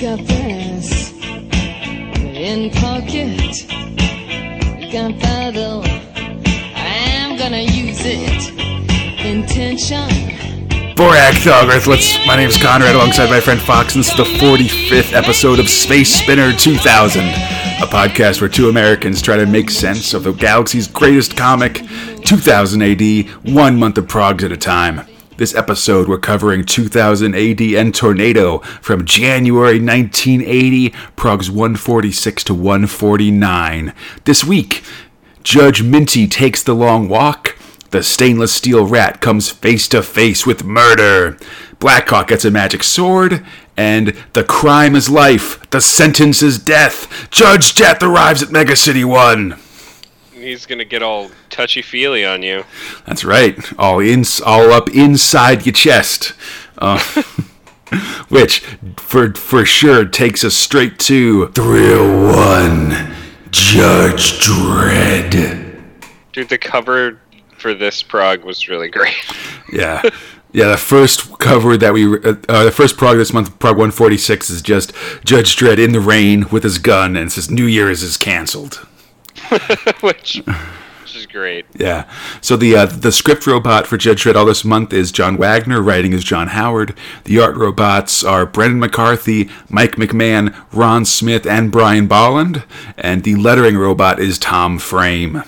got this in pocket. Gunpowder. I'm gonna use it. Intention. Borak Thalgrith, let's my name's Conrad alongside my friend Fox, and this is the 45th episode of Space Spinner 2000, a podcast where two Americans try to make sense of the galaxy's greatest comic, 2000 AD, one month of progs at a time. This episode, we're covering 2000 AD and Tornado from January 1980, progs 146 to 149. This week, Judge Minty takes the long walk. The stainless steel rat comes face to face with murder. Blackhawk gets a magic sword, and the crime is life. The sentence is death. Judge Death arrives at Mega City 1. He's gonna get all touchy feely on you. That's right. All in, all up inside your chest. Uh, which, for for sure, takes us straight to 301 Judge Dredd. Dude, the cover for this prog was really great. Yeah. Yeah, the first cover that we, uh, uh, the first prog this month, prog 146, is just Judge Dredd in the rain with his gun, and says New Year's is canceled. which, which is great. Yeah. So the uh, the script robot for Judge Dredd all this month is John Wagner. Writing is John Howard. The art robots are Brendan McCarthy, Mike McMahon, Ron Smith, and Brian Bolland. And the lettering robot is Tom Frame.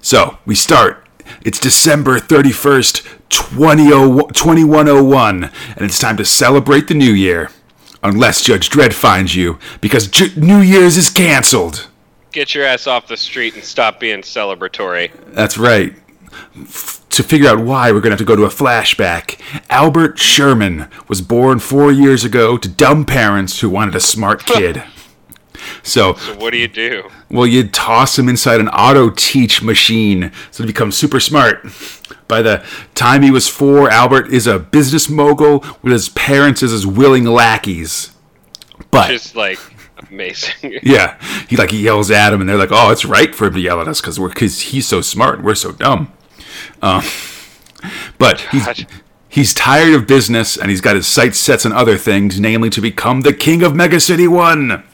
So we start. It's December 31st, 20, 2101, and it's time to celebrate the new year. Unless Judge Dredd finds you, because J- New Year's is canceled. Get your ass off the street and stop being celebratory. That's right. F- to figure out why, we're going to have to go to a flashback. Albert Sherman was born four years ago to dumb parents who wanted a smart kid. so, So what do you do? well, you'd toss him inside an auto teach machine so he becomes super smart. By the time he was four, Albert is a business mogul with his parents as his willing lackeys. But Just like amazing. yeah, he like he yells at him, and they're like, "Oh, it's right for him to yell at us because we're because he's so smart and we're so dumb." Um, but he's he's tired of business and he's got his sights set on other things, namely to become the king of Mega City One.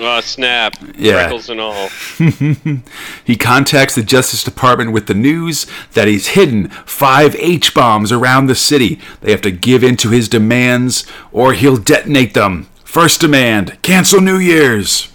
oh snap! Yeah. Freckles and all. He contacts the Justice Department with the news that he's hidden five H bombs around the city. They have to give in to his demands, or he'll detonate them. First demand: cancel New Year's.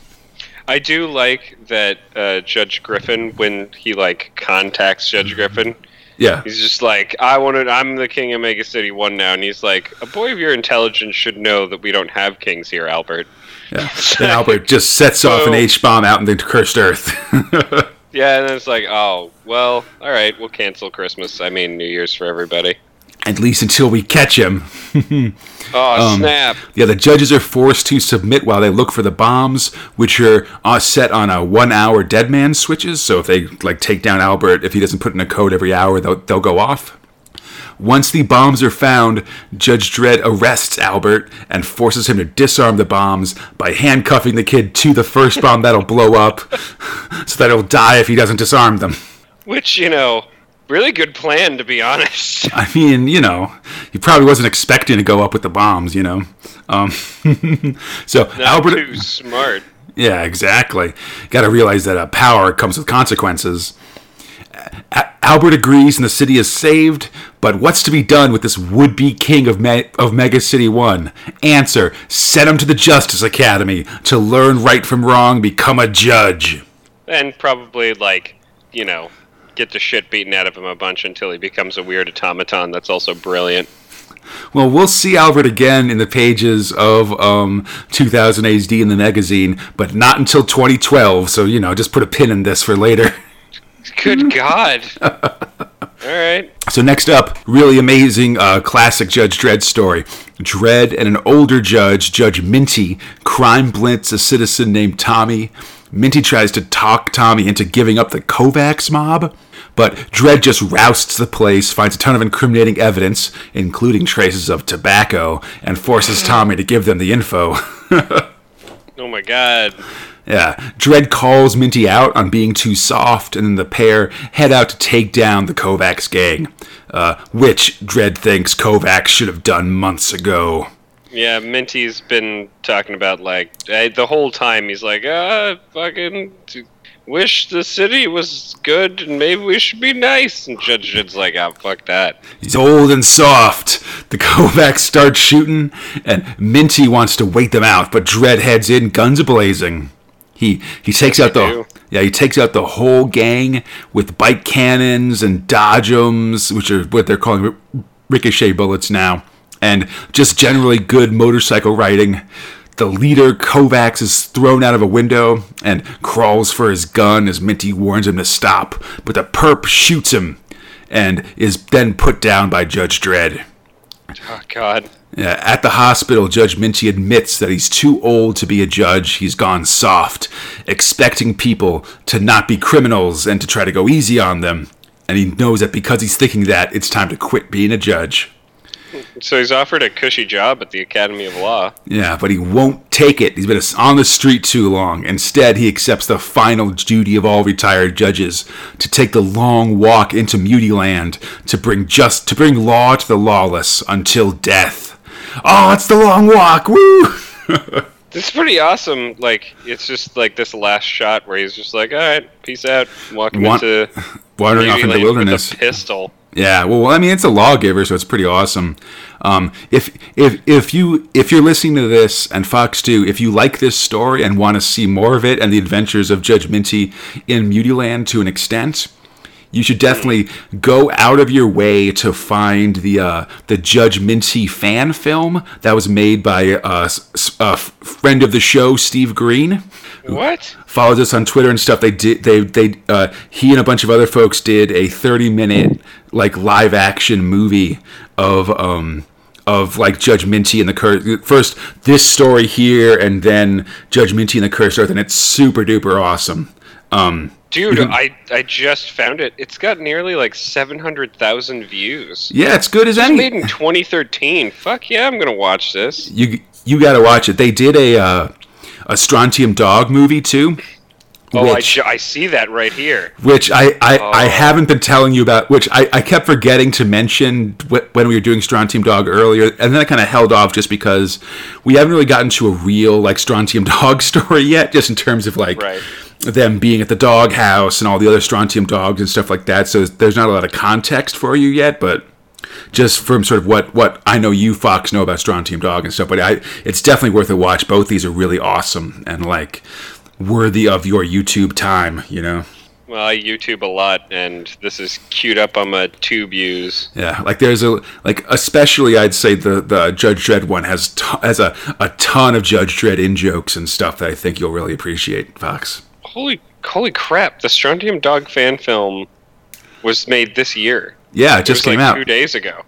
I do like that uh, Judge Griffin when he like contacts Judge Griffin. Yeah, He's just like, I wanted. I'm the king of Mega City One now, and he's like, a boy of your intelligence should know that we don't have kings here, Albert. yeah. Then Albert just sets off an H bomb out in the cursed Earth. Yeah, and then it's like, oh, well, all right, we'll cancel Christmas. I mean, New Year's for everybody. At least until we catch him. Oh, Um, snap! Yeah, the judges are forced to submit while they look for the bombs, which are uh, set on a one-hour dead man switches. So if they like take down Albert, if he doesn't put in a code every hour, they'll, they'll go off. Once the bombs are found, Judge Dredd arrests Albert and forces him to disarm the bombs by handcuffing the kid to the first bomb that'll blow up, so that he'll die if he doesn't disarm them. Which you know, really good plan to be honest. I mean, you know, he probably wasn't expecting to go up with the bombs, you know. Um, so Not Albert, too smart. yeah, exactly. Got to realize that uh, power comes with consequences. A- Albert agrees, and the city is saved. But what's to be done with this would-be king of Me- of Mega City One? Answer: Send him to the Justice Academy to learn right from wrong, become a judge. And probably like, you know, get the shit beaten out of him a bunch until he becomes a weird automaton that's also brilliant. Well, we'll see Albert again in the pages of um, 2000 AD in the magazine, but not until 2012. So you know, just put a pin in this for later. Good God! all right. So next up, really amazing uh, classic Judge Dredd story. Dredd and an older judge, Judge Minty, crime blitz a citizen named Tommy. Minty tries to talk Tommy into giving up the Kovacs mob, but Dredd just rousts the place, finds a ton of incriminating evidence, including traces of tobacco, and forces Tommy to give them the info. Oh my God! Yeah, Dredd calls Minty out on being too soft, and then the pair head out to take down the Kovacs gang, uh, which Dredd thinks Kovacs should have done months ago. Yeah, Minty's been talking about like the whole time. He's like, ah, fucking wish the city was good and maybe we should be nice. And Judge Dredd's like, ah, fuck that. He's old and soft. The Kovacs start shooting, and Minty wants to wait them out, but Dredd heads in, guns blazing. He he takes out the yeah he takes out the whole gang with bike cannons and dodgems, which are what they're calling ricochet bullets now, and just generally good motorcycle riding. The leader Kovacs is thrown out of a window and crawls for his gun as Minty warns him to stop, but the perp shoots him and is then put down by Judge Dredd. Oh God. Yeah, at the hospital, Judge Minty admits that he's too old to be a judge. He's gone soft, expecting people to not be criminals and to try to go easy on them. And he knows that because he's thinking that, it's time to quit being a judge. So he's offered a cushy job at the Academy of Law. Yeah, but he won't take it. He's been on the street too long. Instead, he accepts the final duty of all retired judges to take the long walk into Mutiland to bring just to bring law to the lawless until death. Oh, it's the long walk. Woo! This is pretty awesome. Like it's just like this last shot where he's just like, all right, peace out, walking Want- into Wandering off into the wilderness. with a pistol. Yeah, well, I mean, it's a lawgiver, so it's pretty awesome. Um, if if if you if you're listening to this and Fox too, if you like this story and want to see more of it and the adventures of Judge Minty in Mutiland to an extent, you should definitely go out of your way to find the uh, the Judge Minty fan film that was made by uh, a friend of the show, Steve Green What? follows us on Twitter and stuff. They did they they uh, he and a bunch of other folks did a 30 minute like live action movie of um of like Judge Minty and the curse. First this story here, and then Judge Minty and the Cursed Earth, and it's super duper awesome. Um, Dude, can- I I just found it. It's got nearly like seven hundred thousand views. yeah, it's good as It's any. made in 2013. Fuck yeah, I'm gonna watch this. you you got to watch it. They did a uh, a Strontium Dog movie too. Oh, I, which- ju- I see that right here. which I, I, I Oh. haven't been telling you about, which I, I kept forgetting to mention wh- when we were doing Strontium Dog earlier, and then I kind of held off just because we haven't really gotten to a real like Strontium Dog story yet, just in terms of like Right. Them being at the dog house and all the other Strontium dogs and stuff like that. So there's not a lot of context for you yet, but just from sort of what what I know you Fox know about Strontium Dog and stuff. But I, it's definitely worth a watch. Both these are really awesome and like worthy of your YouTube time. You know. Well, I YouTube a lot, and this is queued up on my tube use. Yeah, like there's a like especially I'd say the the Judge Dredd one has t- has a a ton of Judge Dredd in jokes and stuff that I think you'll really appreciate, Fox. Holy holy crap! The Strontium Dog fan film was made this year. Yeah, it It just came like out. two days ago.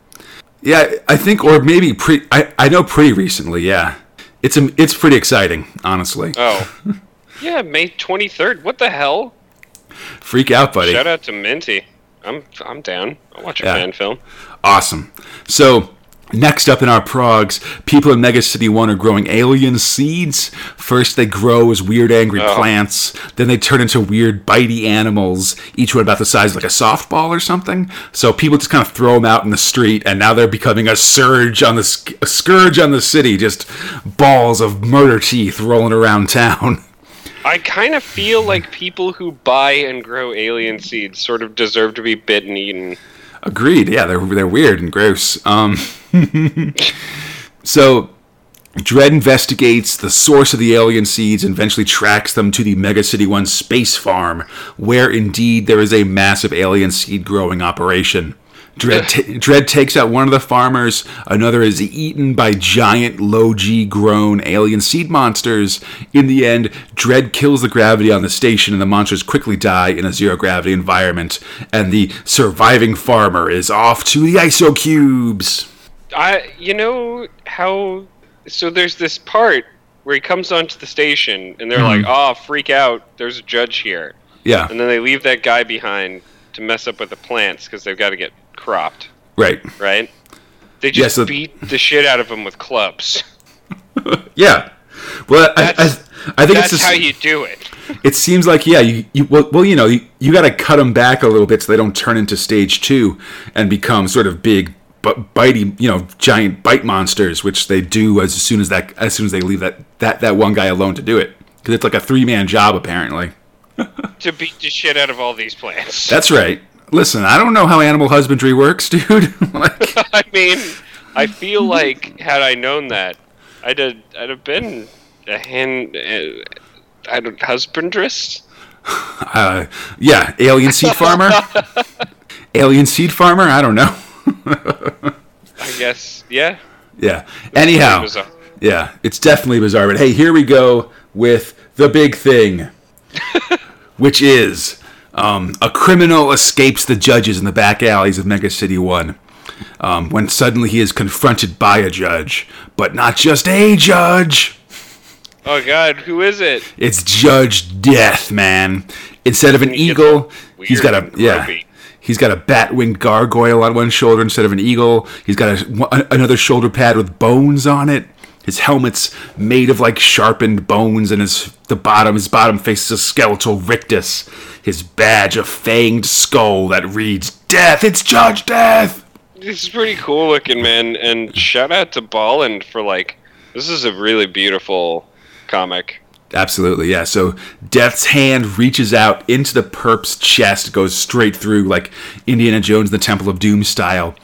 Yeah, I think or maybe pre I I know pretty recently. Yeah, it's a, it's pretty exciting, honestly. Oh, yeah, May 23rd. What the hell? Freak out, buddy. Shout out to Minty. I'm I'm down. I'll watch a Yeah. fan film. Awesome. So, next up in our progs, people in Mega City 1 are growing alien seeds. First, they grow as weird, angry Oh. plants. Then, they turn into weird, bitey animals, each one about the size of like a softball or something. So, people just kind of throw them out in the street, and now they're becoming a surge on the a scourge on the city. Just balls of murder teeth rolling around town. I kind of feel like people who buy and grow alien seeds sort of deserve to be bitten and eaten. Agreed. Yeah, they're they're weird and gross. Um, so, Dredd investigates the source of the alien seeds and eventually tracks them to the Mega City One space farm, where indeed there is a massive alien seed growing operation. Dredd, ta Dredd takes out one of the farmers. Another is eaten by giant, low G grown alien seed monsters. In the end, Dredd kills the gravity on the station, and the monsters quickly die in a zero gravity environment. And the surviving farmer is off to the ISO cubes. I, you know how? So there's this part where he comes onto the station, and they're Mm-hmm. like, "Oh, freak out! There's a judge here," Yeah, and then they leave that guy behind to mess up with the plants because they've got to get cropped, right. right? They Yeah, just so- beat the shit out of him with clubs. Yeah. Well, I, I, I think That's it's just, how you do it. it seems like yeah you, you well, well you know you, you got to cut them back a little bit so they don't turn into stage two and become sort of big but bitey, you know, giant bite monsters, which they do as soon as that as soon as they leave that that that one guy alone to do it because it's like a three man job apparently. to beat the shit out of all these plants. That's right. Listen, I don't know how animal husbandry works, dude. like, I mean, I feel like had I known that, I'd have, I'd have been a hen, uh, I don't husbandress. uh, yeah, alien seed farmer. alien seed farmer. I don't know. I guess, yeah. Yeah. Anyhow, yeah, it's definitely bizarre. But hey, here we go with the big thing, which is um, a criminal escapes the judges in the back alleys of Mega City One. Um, when suddenly he is confronted by a judge, but not just a judge. Oh God, who is it? It's Judge Death, man. Instead of an eagle, he's got a yeah. He's got a bat-winged gargoyle on one shoulder instead of an eagle. He's got a, another shoulder pad with bones on it. His helmet's made of like sharpened bones, and his the bottom his bottom faces a skeletal rictus. His badge a fanged skull that reads "Death." It's Judge Death. This is pretty cool looking, man. And shout out to Bolland for like, this is a really beautiful comic. Absolutely, yeah. So Death's hand reaches out into the perp's chest, goes straight through like Indiana Jones the Temple of Doom style,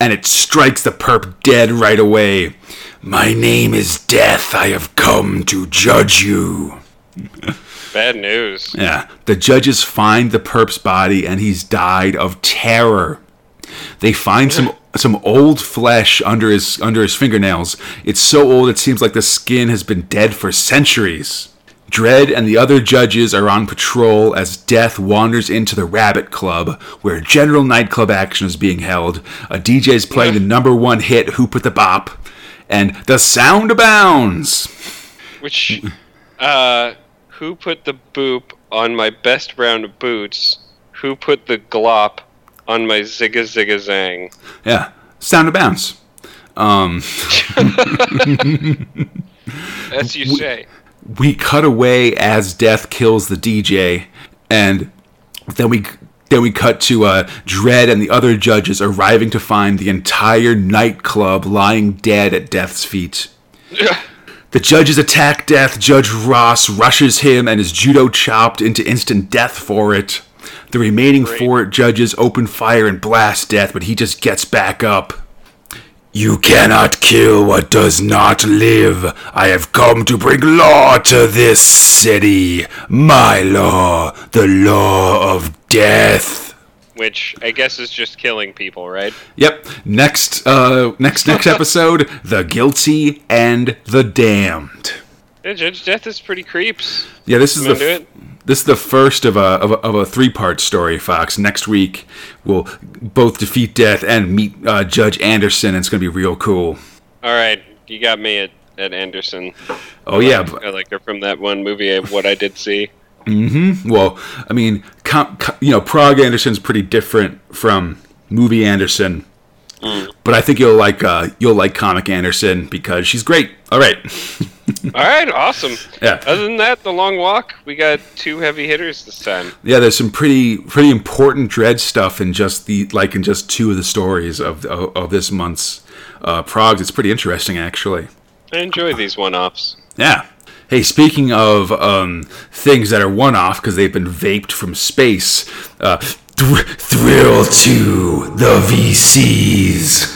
and it strikes the perp dead right away. My name is Death. I have come to judge you. Bad news. Yeah. The judges find the perp's body, and he's died of terror. They find some some old flesh under his under his fingernails. It's so old it seems like the skin has been dead for centuries. Dredd and the other judges are on patrol as Death wanders into the Rabbit Club, where general nightclub action is being held. A DJ is playing the number one hit "Who Put the Bop," and the sound abounds. Which, uh, who put the boop on my best round of boots? Who put the glop on my zigga zigga zang? Yeah, sound abounds. Um, As you say. we cut away as death kills the DJ, and then we then we cut to uh, Dredd and the other judges arriving to find the entire nightclub lying dead at Death's feet. The judges attack Death. Judge Ross rushes him and is judo chopped into instant death for it. The remaining four judges open fire and blast Death, but he just gets back up. You cannot kill what does not live. I have come to bring law to this city. My law, the law of death. Which I guess is just killing people, right? Yep. Next, uh, next, next episode: the guilty and the damned. Yeah, Judge Death is pretty creeps. Yeah, this is the f- this is the first of a of a, of a three part story. Fox. Next week we'll both defeat death and meet uh, Judge Anderson. And it's gonna be real cool. All right, you got me at, at Anderson. Oh yeah. I like her from that one movie. Of what I did see. Well, I mean, com- co- you know, prog Anderson's pretty different from movie Anderson, but I think you'll like uh, you'll like comic Anderson because she's great. All right, All right, awesome. Yeah. Other than that, the long walk. We got two heavy hitters this time. yeah, there's some pretty pretty important Dredd stuff in just the like in just two of the stories of of, of this month's uh, prog. It's pretty interesting actually. I enjoy these one-offs. Yeah. Hey, speaking of um, things that are one-off because they've been vaped from space, uh, thr- thrill to the VCs.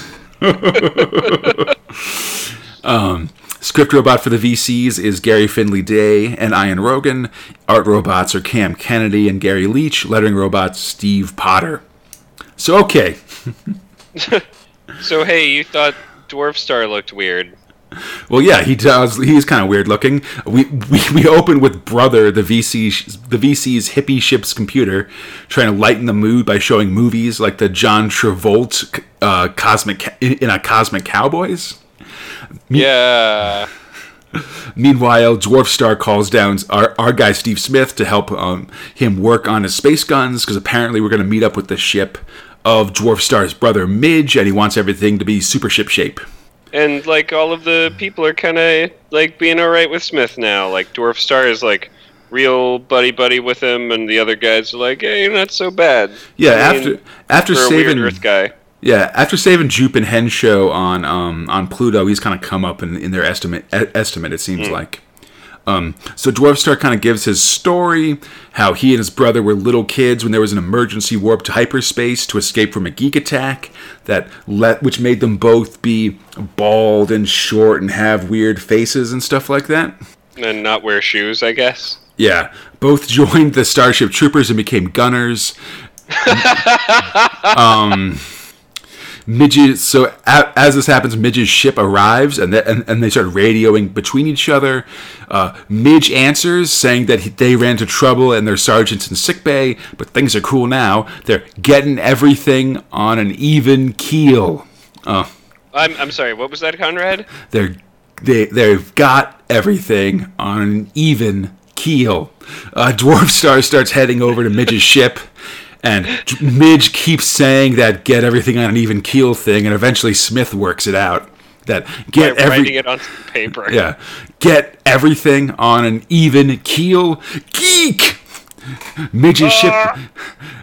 um, script robot for the VCs is Gerry Finley-Day and Ian Rogan. Art robots are Cam Kennedy and Gary Leach. Lettering robots Steve Potter. So okay, So hey, you thought Dwarf Star looked weird. Well, yeah, he does. He's kind of weird looking. We, we we open with brother, the VC the VC's hippie ship's computer, trying to lighten the mood by showing movies like the John Travolta uh, cosmic in, a Cosmic Cowboys. Yeah. Meanwhile, Dwarf Star calls down our, our guy Steve Smith to help um, him work on his space guns because apparently we're going to meet up with the ship of Dwarf Star's brother Midge, and he wants everything to be super ship shape. And like all of the people are kind of like being all right with Smith now. Like Dwarf Star is like real buddy buddy with him, and the other guys are like, "Hey, you're not so bad." Yeah, I mean, after after a saving Earth guy. Yeah, after saving Jupe and Henshaw on um, on Pluto, he's kind of come up in, in their estimate. e- estimate, it seems like. Um, so Dwarfstar kind of gives his story, how he and his brother were little kids when there was an emergency warp to hyperspace to escape from a geek attack that let, which made them both be bald and short and have weird faces and stuff like that. And not wear shoes, I guess. Yeah, both joined the Starship Troopers and became gunners. um, Midge's so a, as this happens, Midge's ship arrives and, th- and and they start radioing between each other. Uh, Midge answers saying that he, they ran into trouble and their sergeants in sickbay, but things are cool now. They're getting everything on an even keel. Uh, I'm, I'm sorry, what was that, Conrad? they're they they've got everything on an even keel. Uh, Dwarf Star starts heading over to Midge's ship, and Midge keeps saying that get everything on an even keel thing, and eventually Smith works it out. That get By every writing it on paper. yeah, get everything on an even keel. Geek. Midge's ship, ah.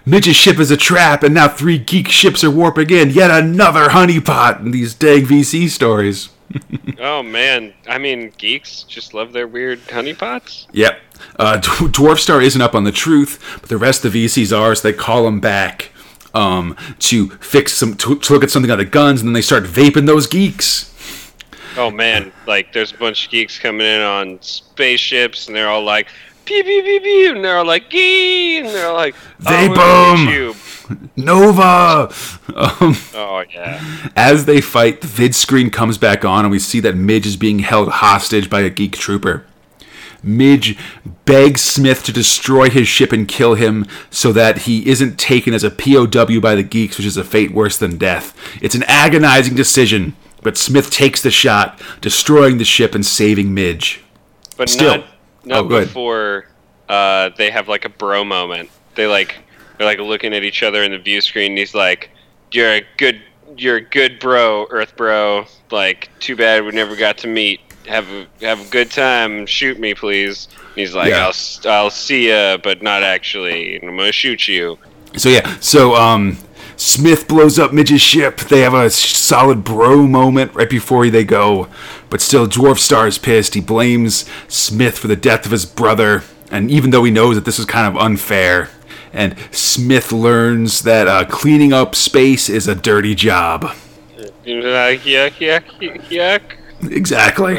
Midge's ship is a trap, and now three geek ships are warping in. Yet another honeypot in these dang VC stories. Oh man, I mean, geeks just love their weird honeypots. Yep. Uh, D- Dwarf Star isn't up on the truth, but the rest of the VCs are, so they call him back um, to fix some, to, to look at something on the guns, and then they start vaping those geeks. Oh man, like there's a bunch of geeks coming in on spaceships, and they're all like, pew pew pew pew, and they're all like, gee, and they're all like, Vape oh, 'em! Nova! Um, Oh yeah. as they fight, the vid screen comes back on, and we see that Midge is being held hostage by a geek trooper. Midge begs Smith to destroy his ship and kill him so that he isn't taken as a POW by the geeks, which is a fate worse than death. It's an agonizing decision, but Smith takes the shot, destroying the ship and saving Midge. But Still. not not Oh, before uh, they have like a bro moment. They like they're like looking at each other in the view screen. And he's like, "You're a good, you're a good bro, Earth bro. Like, too bad we never got to meet. Have a have a good time. Shoot me, please." And he's like, Yeah. "I'll I'll see ya, but not actually. I'm gonna shoot you." So yeah, so um, Smith blows up Midge's ship. They have a solid bro moment right before they go, but still, Dwarf Star is pissed. He blames Smith for the death of his brother, and even though he knows that this is kind of unfair, and Smith learns that uh, cleaning up space is a dirty job. Like, yuck, yuck, yuck, yuck. Exactly.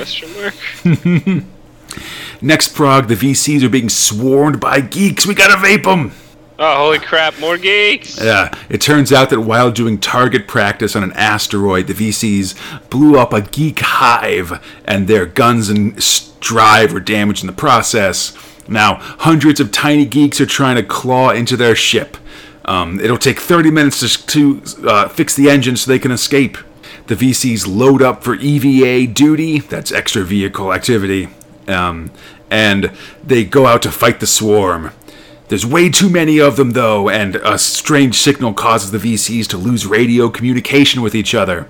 Next prog, the VCs are being swarmed by geeks. We gotta vape them. Oh, holy crap! More geeks. Yeah, it turns out that while doing target practice on an asteroid, the VCs blew up a geek hive, and their guns and drive were damaged in the process. Now, hundreds of tiny geeks are trying to claw into their ship. Um, it'll take 30 minutes to, to uh, fix the engine so they can escape. The VCs load up for EVA duty, that's extra vehicle activity, um, and they go out to fight the swarm. There's way too many of them, though, and a strange signal causes the VCs to lose radio communication with each other.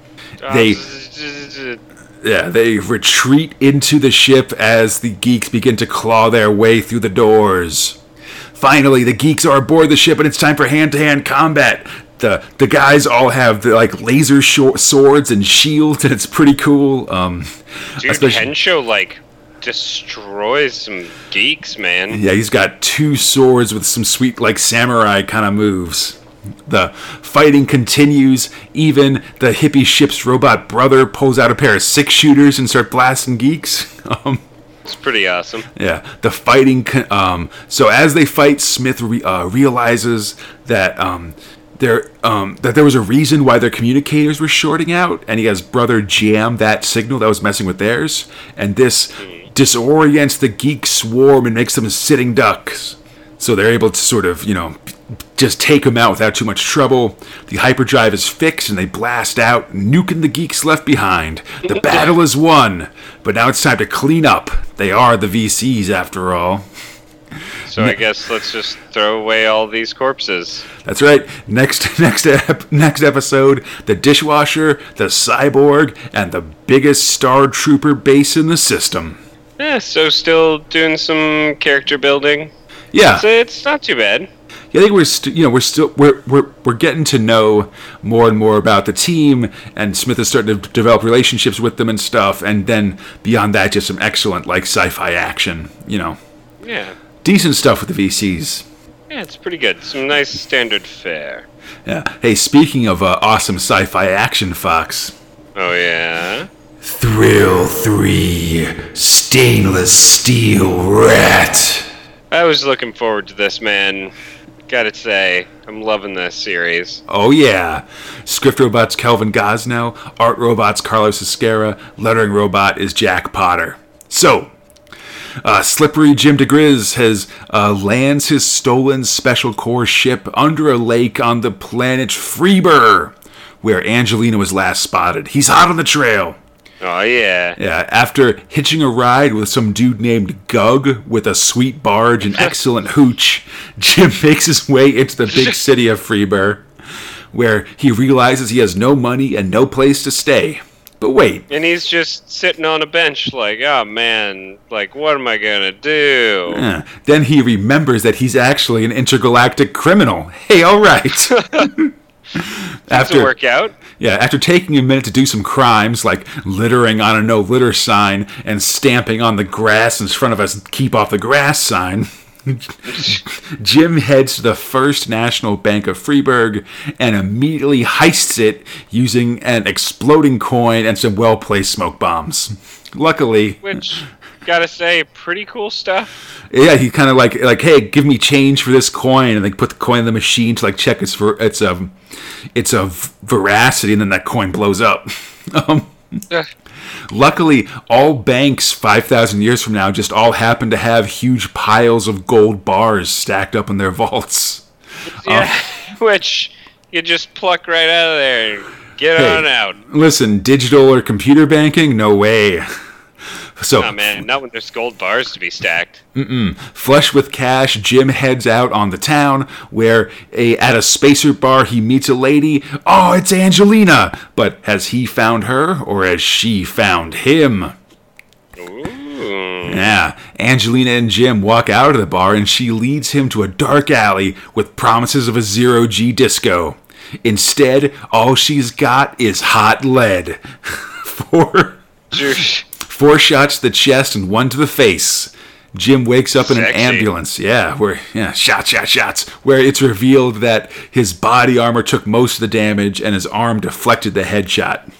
They, yeah, they retreat into the ship as the geeks begin to claw their way through the doors. Finally, the geeks are aboard the ship, and it's time for hand-to-hand combat. The the guys all have the, like laser short swords and shields, and it's pretty cool. Um, Dude, especially- Henshaw like destroys some geeks, man. Yeah, he's got two swords with some sweet, like samurai kind of moves. The fighting continues. Even the hippie ship's robot brother pulls out a pair of six shooters and start blasting geeks. Um, It's pretty awesome. yeah, the fighting. Con- um, so as they fight, Smith re- uh, realizes that um, there um, that there was a reason why their communicators were shorting out, and he has brother jam that signal that was messing with theirs, and this disorients the geek swarm and makes them sitting ducks. So they're able to sort of, you know, just take them out without too much trouble. The hyperdrive is fixed and they blast out, nuking the geeks left behind. The battle is won, but now it's time to clean up. They are the VCs after all. So I guess let's just throw away all these corpses. That's right. Next next ep- next episode, the dishwasher, the cyborg, and the biggest star trooper base in the system. Yeah, so still doing some character building. Yeah. So it's not too bad. I think we're st- you know we're still we're, we're we're getting to know more and more about the team, and Smith is starting to develop relationships with them and stuff. And then beyond that, just some excellent like sci-fi action. You know, Yeah. decent stuff with the VCs. Yeah, it's pretty good. Some nice standard fare. Yeah. Hey, speaking of uh, awesome sci-fi action, Fox. Oh yeah. Thrill three, stainless steel rat. I was looking forward to this, man. Gotta say, I'm loving this series. Oh yeah, script robots Kelvin Gosnell, art robots Carlos Ezquerra, lettering robot is Jack Potter. So, uh, slippery Jim diGriz has uh, lands his stolen Special Corps ship under a lake on the planet Freeber, where Angelina was last spotted. He's hot on the trail. Oh yeah. Yeah, after hitching a ride with some dude named Gug with a sweet barge and excellent hooch, Jim makes his way into the big city of Freeburg, where he realizes he has no money and no place to stay. But wait, And he's just sitting on a bench, like, oh man, like, what am I gonna do? eh. then he remembers that he's actually an intergalactic criminal. Hey, all right. To work out. Yeah, after taking a minute to do some crimes like littering on a no litter sign and stamping on the grass in front of a keep off the grass sign, Jim heads to the First National Bank of Freeburg and immediately heists it using an exploding coin and some well placed smoke bombs. Luckily, Which, gotta say, pretty cool stuff. yeah, he kind of like like, hey, give me change for this coin, and they put the coin in the machine to like check its ver- its um its a veracity, and then that coin blows up. um, Ugh. luckily, all banks five thousand years from now just all happen to have huge piles of gold bars stacked up in their vaults. Yeah, which you just pluck right out of there get Hey. on out. Listen, digital or computer banking, no way. So, Oh man, not when there's gold bars to be stacked. Mm-mm. Flush with cash, Jim heads out on the town where a, at a spacer bar he meets a lady. Oh, it's Angelina! But has he found her or has she found him? Ooh. Yeah, Angelina and Jim walk out of the bar and she leads him to a dark alley with promises of a zero G disco. Instead, all she's got is hot lead. For. Four shots to the chest and one to the face. Jim wakes up in an ambulance. Yeah, where yeah, shots, shots, shots. Where it's revealed that his body armor took most of the damage and his arm deflected the headshot.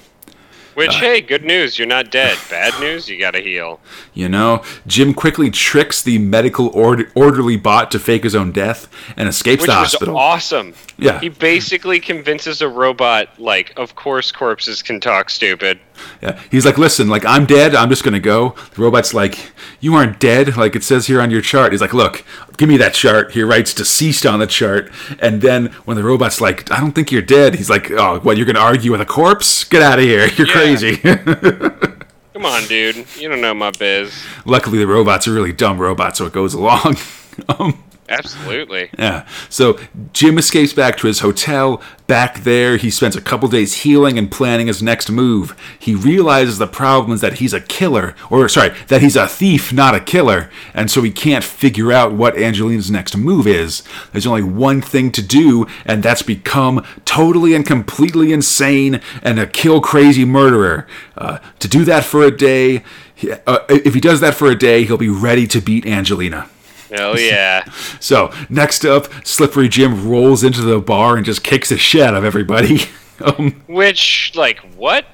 Which, hey, good news, you're not dead. Bad news, you gotta heal. You know, Jim quickly tricks the medical ord- orderly bot to fake his own death and escapes Which the was hospital. awesome. Yeah. He basically convinces a robot, like, of course corpses can talk stupid. Yeah. He's like, listen, like I'm dead. I'm just gonna go. The robot's like, you aren't dead. Like it says here on your chart. He's like, look, give me that chart. He writes deceased on the chart, and then when the robot's like, I don't think you're dead. He's like, oh, what? You're gonna argue with a corpse? Get out of here. You're Yeah. crazy. Come on, dude. You don't know my biz. Luckily, the robot's a really dumb robot, so it goes along. um, Absolutely. Yeah. So Jim escapes back to his hotel. Back there, he spends a couple days healing and planning his next move. He realizes the problem is that he's a killer, or sorry, that he's a thief, not a killer, and so he can't figure out what Angelina's next move is. There's only one thing to do, and that's become totally and completely insane and a kill crazy murderer. Uh, to do that for a day, uh, if he does that for a day, he'll be ready to beat Angelina. Hell yeah. So next up, Slippery Jim rolls into the bar and just kicks the shit out of everybody. Um, Which, like, what?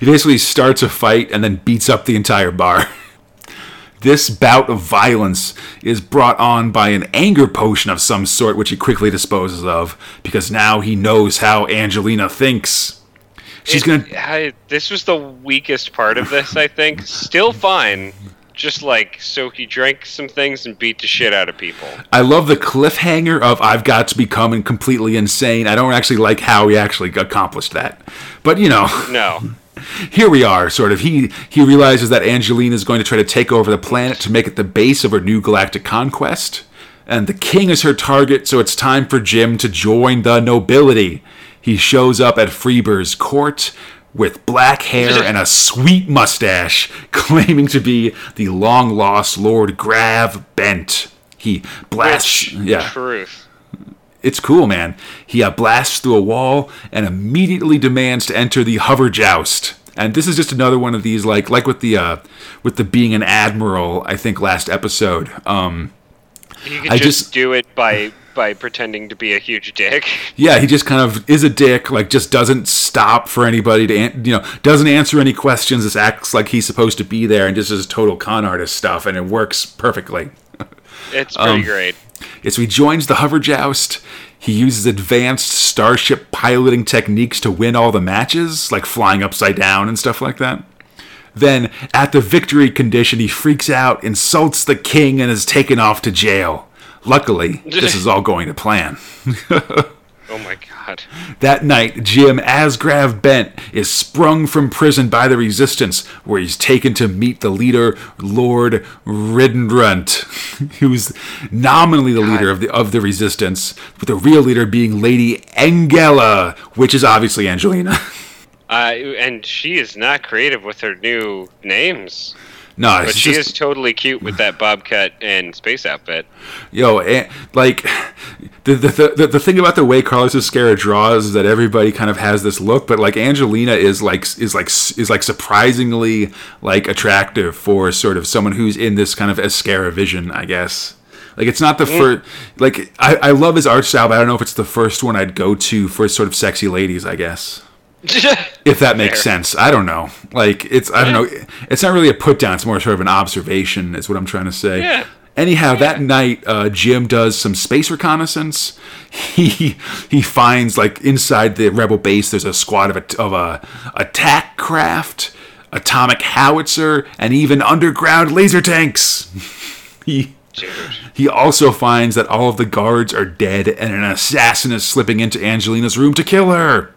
he basically starts a fight and then beats up the entire bar. This bout of violence is brought on by an anger potion of some sort, which he quickly disposes of because now he knows how Angelina thinks. She's It- gonna. I, this was the weakest part of this, I think. Still fine. Just like, so he drank some things and beat the shit out of people. I love the cliffhanger of I've got to become completely insane. I don't actually like how he actually accomplished that, but you know. No. here we are sort of he he realizes that angelina is going to try to take over the planet to make it the base of her new galactic conquest and the king is her target so it's time for jim to join the nobility he shows up at freeburg's court with black hair and a sweet mustache claiming to be the long lost lord grav bent he blasts Which, yeah truth. it's cool, man. He uh, blasts through a wall and immediately demands to enter the hover joust. And this is just another one of these, like like with the uh, with the being an admiral. I think last episode. Um, You could I just, just- do it by by pretending to be a huge dick. yeah, he just kind of is a dick. Like just doesn't stop for anybody to an- you know doesn't answer any questions. Just acts like he's supposed to be there and just is total con artist stuff, and it works perfectly. It's Um, pretty great. Yeah, so he joins the hover joust. He uses advanced starship piloting techniques to win all the matches, like flying upside down and stuff like that. Then, at the victory condition, he freaks out, insults the king, and is taken off to jail. Luckily, this is all going to plan. Oh my god. That night, Jim Asgrav Bent is sprung from prison by the Resistance, where he's taken to meet the leader, Lord Riddenrunt, who's nominally the leader of the of the Resistance, with the real leader being Lady Angela, which is obviously Angelina. Uh, and she is not creative with her new names, no, but she just is totally cute with that bob cut and space outfit. yo, eh, like the, the the the thing about the way Carlos Ezquerra draws is that everybody kind of has this look, but like Angelina is like is like is like surprisingly like attractive for sort of someone who's in this kind of Escara vision, I guess. Like it's not the first. Like I, I love his art style, but I don't know if it's the first one I'd go to for sort of sexy ladies. I guess if that makes Fair. sense. I don't know. Like it's I don't know. It's not really a put down. It's more sort of an observation. Is what I'm trying to say. Yeah. Anyhow, that night, uh, Jim does some space reconnaissance. He he finds like inside the rebel base, there's a squad of a, of a attack craft, atomic howitzer, and even underground laser tanks. he he also finds that all of the guards are dead, and an assassin is slipping into Angelina's room to kill her.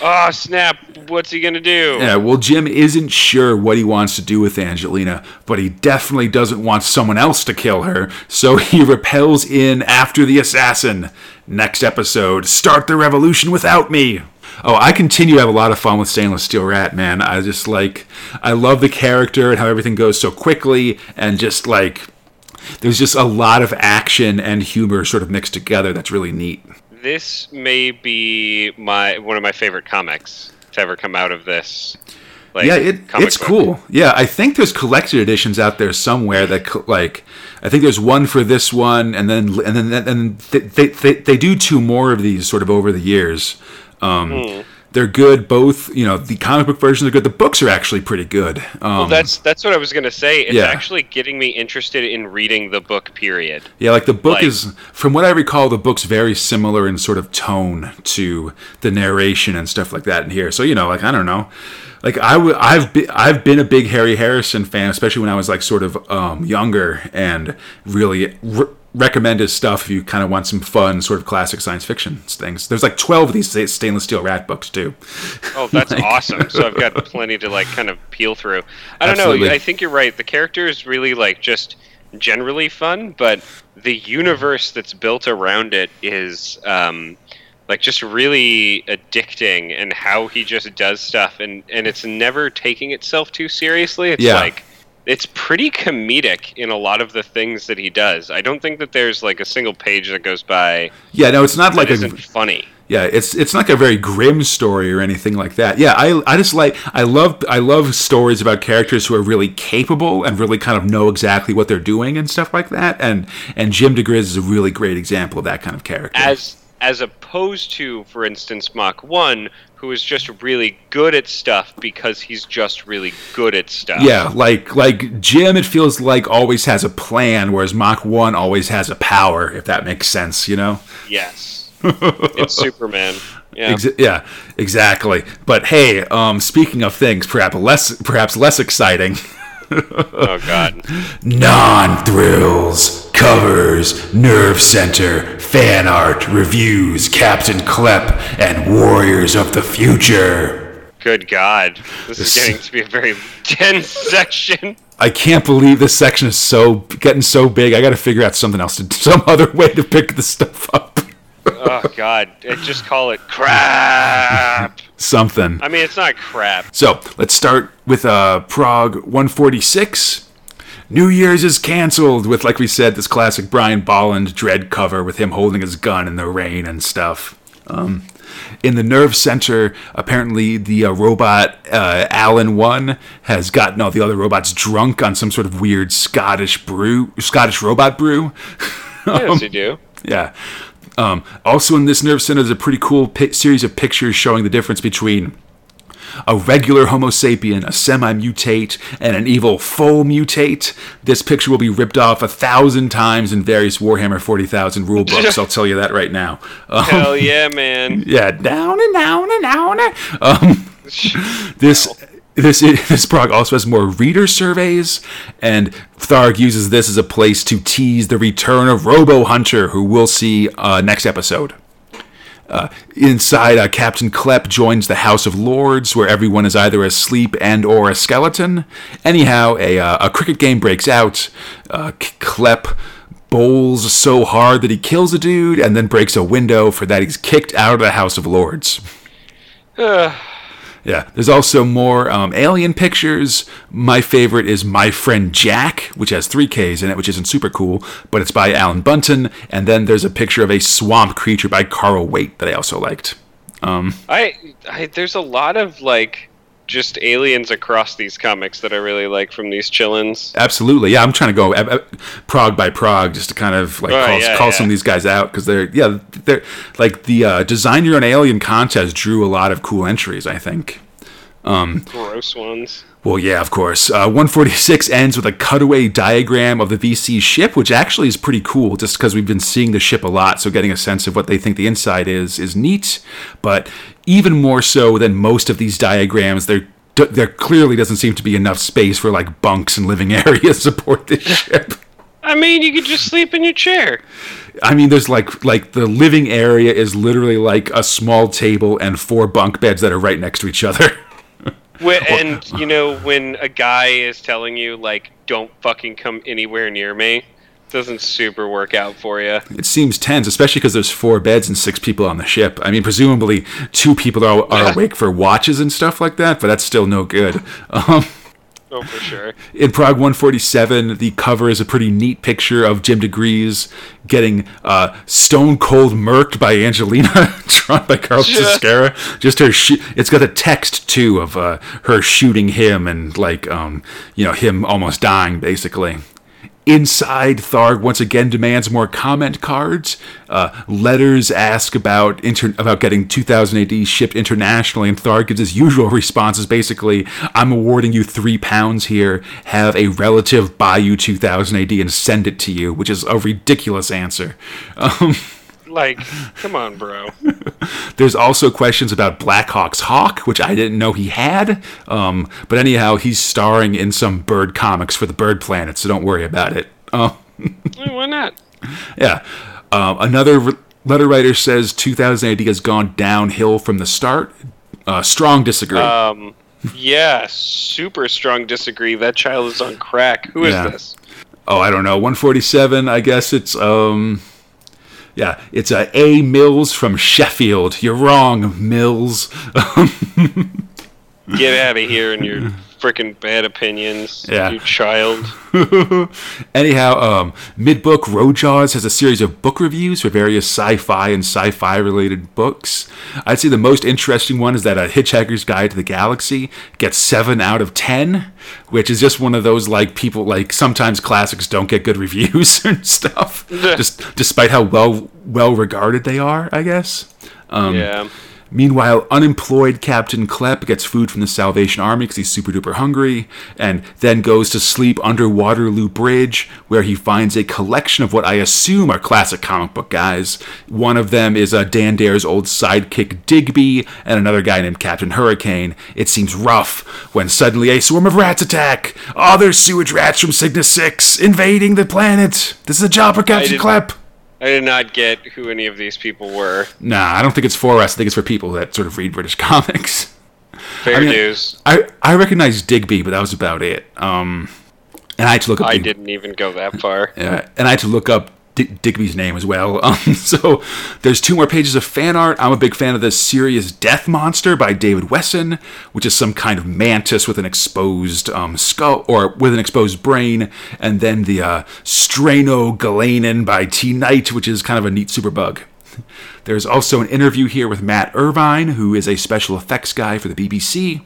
Oh snap! What's he gonna do? Yeah, well, Jim isn't sure what he wants to do with Angelina, but he definitely doesn't want someone else to kill her, so he repels in after the assassin. Next episode Start the Revolution Without Me! Oh, I continue to have a lot of fun with Stainless Steel Rat, man. I just like, I love the character and how everything goes so quickly, and just like, there's just a lot of action and humor sort of mixed together that's really neat. This may be my one of my favorite comics to ever come out of this. Like, yeah, it, it's book. cool. Yeah, I think there's collected editions out there somewhere that like I think there's one for this one, and then and then and they they, they, do two more of these sort of over the years. Um, Hmm. They're good. Both, you know, the comic book versions are good. The books are actually pretty good. Um, Well, that's that's what I was gonna say. It's Yeah. actually getting me interested in reading the book. Period. Yeah, like the book Like- is, from what I recall, the book's very similar in sort of tone to the narration and stuff like that in here. So you know, like I don't know, like I w- I've been I've been a big Harry Harrison fan, especially when I was like sort of um, younger, and really re- recommend his stuff if you kind of want some fun sort of classic science fiction things. There's like twelve of these stainless steel rat books too. Oh, that's Like- awesome. So I've got plenty to like kind of peel through. I don't Absolutely. know. I think you're right. The character is really like just generally fun, but the universe that's built around it is um, like just really addicting, and how he just does stuff, and and it's never taking itself too seriously. It's Yeah. like it's pretty comedic in a lot of the things that he does. I don't think that there's like a single page that goes by Yeah, no, it's not like a isn't funny. Yeah, it's it's not like a very grim story or anything like that. Yeah, I I just like I love I love stories about characters who are really capable and really kind of know exactly what they're doing and stuff like that. And and Jim diGriz is a really great example of that kind of character. as as opposed to, for instance, Mach One, who is just really good at stuff because he's just really good at stuff. yeah, like like Jim, it feels like always has a plan, whereas Mach One always has a power. If that makes sense, you know. Yes. it's Superman. Yeah. Ex- yeah, exactly. But hey, um, speaking of things perhaps less perhaps less exciting. oh God. Non thrills, covers, nerve center, fan art, reviews, Captain Klepp, and Warriors of the Future. Good God. This is getting to be a very tense section. I can't believe this section is so getting so big. I got to figure out something else to some other way to pick this stuff up. Oh God. Just call it crap. something. I mean, it's not crap. So let's start with uh, prog 146. New Year's is canceled with, like we said, this classic Brian Bolland Dredd cover with him holding his gun in the rain and stuff. Um, in the nerve center, apparently the uh, robot uh, Alan One has gotten all the other robots drunk on some sort of weird Scottish brew, Scottish robot brew. Yes, you do. Yeah. Um, also in this nerve center, there's a pretty cool pi- series of pictures showing the difference between a regular Homo sapien, a semi mutate, and an evil full mutate. This picture will be ripped off a thousand times in various Warhammer 40,000 rule books. I'll tell you that right now. Um, Hell yeah, man. yeah, down and down and down. and- Um, this this this prog also has more reader surveys, and Tharg uses this as a place to tease the return of Robo Hunter, who we'll see uh, next episode. Uh, inside, uh, Captain Klepp joins the House of Lords, where everyone is either asleep and or a skeleton. Anyhow, a, uh, a cricket game breaks out. Uh, Klepp bowls so hard that he kills a dude, and then breaks a window. For that, he's kicked out of the House of Lords. Yeah, there's also more um, alien pictures. My favorite is My Friend Jack, which has three Ks in it, which isn't super cool, but it's by Alan Bunton. And then there's a picture of a swamp creature by Carl Waite that I also liked. I, I there's a lot of like just aliens across these comics that I really like from these chillins. Absolutely, yeah. I'm trying to go uh, prog by prog just to kind of like Oh, call, yeah, call yeah. some of these guys out because they're yeah they're like the uh, Design Your Own Alien contest drew a lot of cool entries. I think. Gross ones. Well, yeah, of course. Uh, 146 ends with a cutaway diagram of the VC ship, which actually is pretty cool, just because we've been seeing the ship a lot. So getting a sense of what they think the inside is is neat. But even more so than most of these diagrams, there there clearly doesn't seem to be enough space for like bunks and living areas to support this ship. I mean, you could just sleep in your chair. I mean, there's like like the living area is literally like a small table and four bunk beds that are right next to each other. When, and you know when a guy is telling you like, "Don't fucking come anywhere near me," doesn't super work out for you. It seems tense, especially because there's four beds and six people on the ship. I mean, presumably two people are, are awake for watches and stuff like that, but that's still no good. Um, Oh, for sure. in Prog 147, the cover is a pretty neat picture of Jim diGriz getting uh, stone cold murked by Angelina, drawn by Carl Yeah. Ezquerra. Just her, sh- it's got a text too of uh, her shooting him and like, um, you know, him almost dying basically. Inside, Tharg once again demands more comment cards. Uh, letters ask about inter- about getting 2000 AD shipped internationally, and Tharg gives his usual responses. Basically, I'm awarding you three pounds here. Have a relative buy you 2000 AD and send it to you, which is a ridiculous answer. Um, Like, come on, bro. there's also questions about Blackhawk's hawk, which I didn't know he had. Um, but anyhow, he's starring in some bird comics for the Bird Planet, so don't worry about it. Um, Why not? Yeah. Um, another r- letter writer says 2000 AD has gone downhill from the start. Uh, strong disagree. Um, yeah, super strong disagree. That child is on crack. Who is Yeah. this? oh, I don't know. 147. I guess it's um. Yeah, it's a A Mills from Sheffield. You're wrong, Mills. Get out of here and your freaking bad opinions, Yeah. you child. Anyhow, um, Midbook Rojaws has a series of book reviews for various sci-fi and sci-fi related books. I'd say the most interesting one is that A Hitchhiker's Guide to the Galaxy gets seven out of ten, which is just one of those like people like sometimes classics don't get good reviews and stuff, just despite how well well regarded they are. I guess. Um, yeah. Meanwhile, unemployed Captain Klepp gets food from the Salvation Army because he's super duper hungry, and then goes to sleep under Waterloo Bridge, where he finds a collection of what I assume are classic comic book guys. One of them is uh, Dan Dare's old sidekick Digby, and another guy named Captain Hurricane. It seems rough when suddenly a swarm of rats attack. Oh, there's sewage rats from Cygnus 6 invading the planet. This is a job for Captain Klepp. I did not get who any of these people were. Nah, I don't think it's for us. I think it's for people that sort of read British comics. Fair I mean, dues. I I recognized Digby, but that was about it. Um, and I had to look up. I the, didn't even go that far. Yeah, and I had to look up Dig- Digby's name as well. Um, so there's two more pages of fan art. I'm a big fan of the Serious Death Monster by David Wesson, which is some kind of mantis with an exposed um, skull or with an exposed brain, and then the uh, Stranogalanen by T Knight, which is kind of a neat superbug. There's also an interview here with Matt Irvine, who is a special effects guy for the BBC.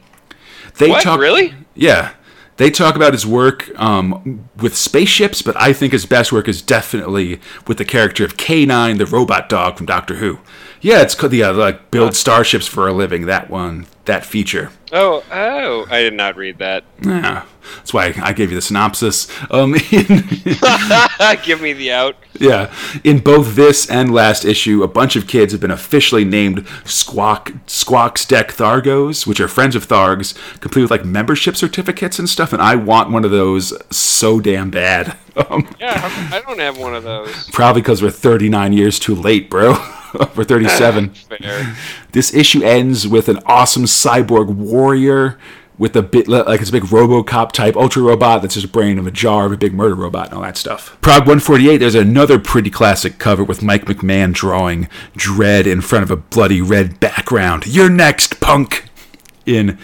They What? Really? Yeah. They talk about his work um, with spaceships, but I think his best work is definitely with the character of K9, the robot dog from Doctor Who. Yeah, it's called the uh, like build starships for a living. That one, that feature. Oh, oh, I did not read that. Yeah, that's why I gave you the synopsis. Um, Give me the out. yeah, in both this and last issue, a bunch of kids have been officially named Squawk Squaxx dek Thargos, which are friends of Thargs, complete with like membership certificates and stuff. And I want one of those so damn bad. Um, Yeah, I don't have one of those. Probably because we're 39 years too late, bro. we're 37. This issue ends with an awesome cyborg warrior with a bit like it's a big RoboCop type ultra robot that's just a brain of a jar of a big murder robot and all that stuff. Prog 148. There's another pretty classic cover with Mike McMahon drawing Dredd in front of a bloody red background. You're next, punk. In